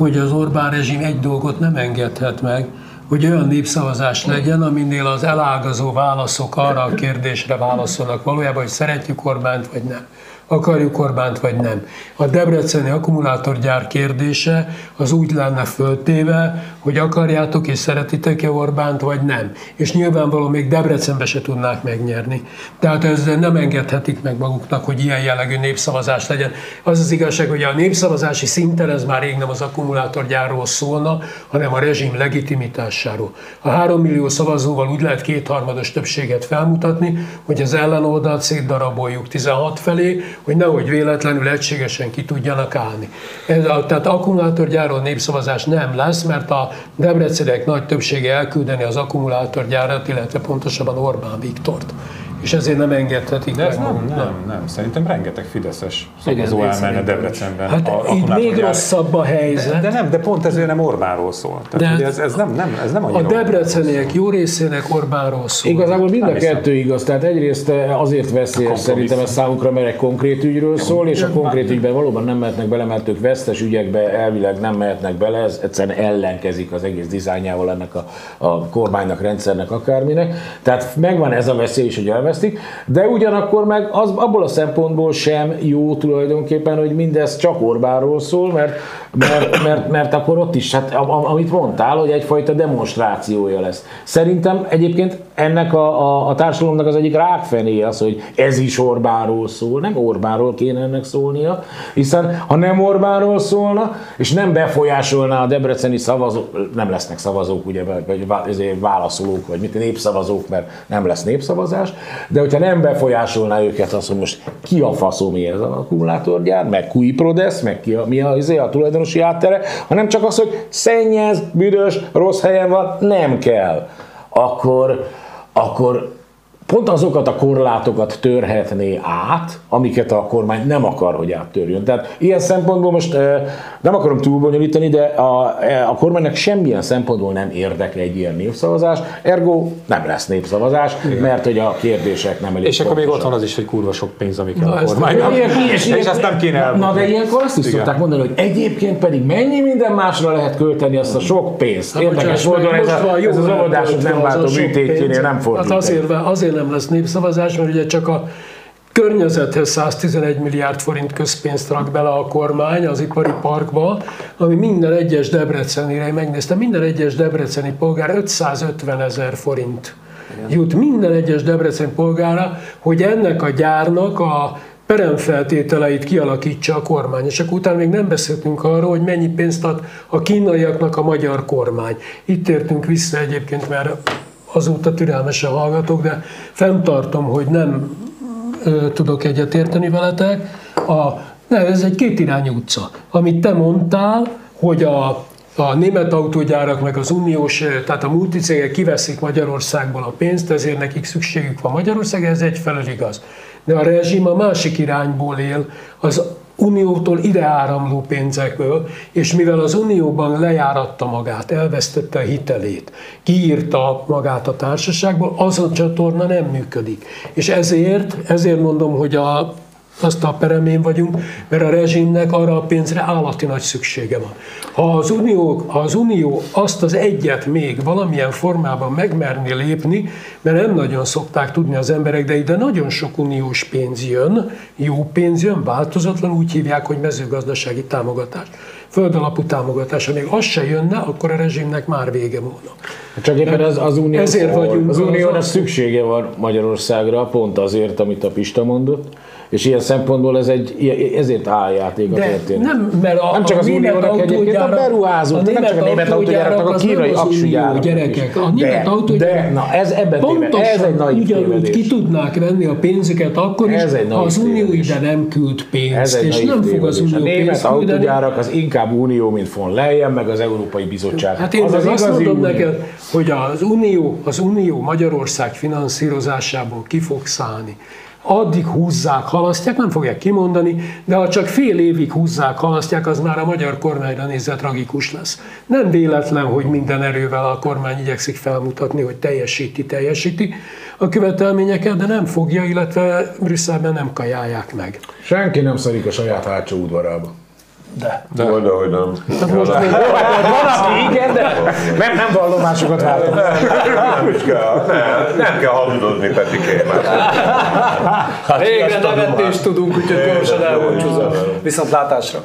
hogy az Orbán rezsim egy dolgot nem engedhet meg, hogy olyan népszavazás legyen, aminél az elágazó válaszok arra a kérdésre válaszolnak valójában, hogy szeretjük Orbánt vagy nem. Akarjuk Orbánt vagy nem. A debreceni akkumulátorgyár kérdése az úgy lenne föltéve, hogy akarjátok és szeretitek-e Orbánt vagy nem. És nyilvánvalóan még Debrecenbe se tudnák megnyerni. Tehát ezzel nem engedhetik meg maguknak, hogy ilyen jellegű népszavazás legyen. Az az igazság, hogy a népszavazási szinten ez már rég nem az akkumulátorgyárról szólna, hanem a rezsim legitimitásáról. A három millió szavazóval úgy lehet kétharmados többséget felmutatni, hogy az ellenoldalt szétdaraboljuk 16 felé, hogy nehogy véletlenül egységesen ki tudjanak állni. Ez a, tehát akkumulátorgyáron népszavazás nem lesz, mert a debreceniek nagy többsége elküldeni az akkumulátorgyárat, illetve pontosabban Orbán Viktort. És ezért nem engedhetik De ez meg nem, maguknak. nem, nem. Szerintem rengeteg Fideszes szavazó elmenne Debrecenben. Hát a így még akkumulátorgyár- rosszabb a helyzet. De, de nem, de pont ezért nem Orbánról szól. Tehát, De ugye ez, ez, nem, nem, ez nem A debreceniek jó részének Orbánról szól. Igazából mind a Nem kettő igaz, tehát egyrészt azért veszélyes szerintem ez számukra, mert egy konkrét ügyről szól, és a konkrét ügyben valóban nem mehetnek bele, mert ők vesztes ügyekbe elvileg nem mehetnek bele, ez egyszerűen ellenkezik az egész dizájnjával ennek a, a kormánynak, rendszernek, akárminek. Tehát megvan ez a veszély is, hogy elvesztik, de ugyanakkor meg az, abból a szempontból sem jó tulajdonképpen, hogy mindez csak Orbánról szól, mert, mert, mert, mert akkor ott is, hát am- am- amit mondtál, hogy egyfajta demonstrációja lesz. Szerintem egyébként ennek a, a, a társadalomnak az egyik rákfené az, hogy ez is Orbánról szól, nem Orbánról kéne ennek szólnia, hiszen ha nem Orbánról szólna, és nem befolyásolná a debreceni szavazók, nem lesznek szavazók, ugye, vagy- válaszolók, vagy mit népszavazók, mert nem lesz népszavazás, de hogyha nem befolyásolná őket az, hogy most ki a faszom ez az akkumulátorgyár, meg kui Prodesz, meg ki a, mi a, izé, a tulajdonosi áttere, hanem csak az, hogy szennyez, büdös, rossz helyen van, nem kell. Akkor, akkor pont azokat a korlátokat törhetné át, amiket a kormány nem akar, hogy áttörjön. Tehát ilyen szempontból most nem akarom túlbonyolítani, de a, eh, a kormánynak semmilyen szempontból nem érdeke egy ilyen népszavazás, ergo nem lesz népszavazás, mert hogy a kérdések nem elég És akkor még ott van az is, hogy kurva sok pénz, ami kell Na, a ezt- kormánynak. Ilyen- ilyen- És ilyen- ezt nem kéne Na, elmondani. na de ilyenkor azt is Igen. szokták mondani, hogy egyébként pedig mennyi minden másra lehet költeni azt a sok pénzt. Érdekes módon ez, most a, ez az óvodások nem váltó műtétjénél nem fordult. Hát azért, azért nem lesz népszavazás, mert ugye csak a környezethez 111 milliárd forint közpénzt rak bele a kormány az ipari parkba, ami minden egyes debrecenire, én megnéztem, minden egyes debreceni polgár 550 ezer forint jut minden egyes debreceni polgára, hogy ennek a gyárnak a peremfeltételeit kialakítsa a kormány. És akkor utána még nem beszéltünk arról, hogy mennyi pénzt ad a kínaiaknak a magyar kormány. Itt értünk vissza egyébként, mert azóta türelmesen hallgatok, de fenntartom, hogy nem ö, tudok egyetérteni veletek. A, ne, ez egy kétirányú utca. Amit te mondtál, hogy a, a német autógyárak meg az uniós, tehát a multicégek kiveszik Magyarországból a pénzt, ezért nekik szükségük van Magyarország, ez egyfelől igaz. De a rezsim a másik irányból él, az uniótól ide áramló pénzekből, és mivel az unióban lejáratta magát, elvesztette a hitelét, kiírta magát a társaságból, az a csatorna nem működik. És ezért, ezért mondom, hogy a, azt a peremén vagyunk, mert a rezsimnek arra a pénzre állati nagy szüksége van. Ha az unió, ha az unió azt az egyet még valamilyen formában megmerni lépni, mert nem nagyon szokták tudni az emberek, de ide nagyon sok uniós pénz jön, jó pénz jön, változatlan, úgy hívják, hogy mezőgazdasági támogatás. Földalapú támogatás, ha még az se jönne, akkor a rezsimnek már vége volna. Csak éppen az, az unió, Ezért vagyunk az az- uniónak szüksége van Magyarországra, pont azért, amit a Pista mondott, és ilyen szempontból ez egy, ezért áljáték a De történet. nem, mert a, Nem csak az uniónak egyébként, a beruházók, nem csak a német autógyáraknak, a kínai aksigyáraknak gyerekek. A német autógyárak de, na, ez ebben téved, ez egy nagy ugyanúgy ki tudnák venni a pénzüket akkor is, Ez egy ha nagy az unió ide nem küld Ez pénzt, egy és nem fog az unió A német autógyárak az inkább unió, mint von Leyen, meg az Európai Bizottság. Hát én az az az azt mondom neked, hogy az Unió, az Unió Magyarország finanszírozásából ki fog szállni. Addig húzzák, halasztják, nem fogják kimondani, de ha csak fél évig húzzák, halasztják, az már a magyar kormányra nézve tragikus lesz. Nem véletlen, hogy minden erővel a kormány igyekszik felmutatni, hogy teljesíti, teljesíti a követelményeket, de nem fogja, illetve Brüsszelben nem kajálják meg. Senki nem szarik a saját hátsó udvarába. De. Majd, ahogy nem. Most még Van, aki igen, de nem, nem vallomásokat váltom. Nem is kell, nem, nem kell hazudozni, Petikém. Végre nevetést tudunk, úgyhogy gyorsan elbúcsúzom. Viszont látásra!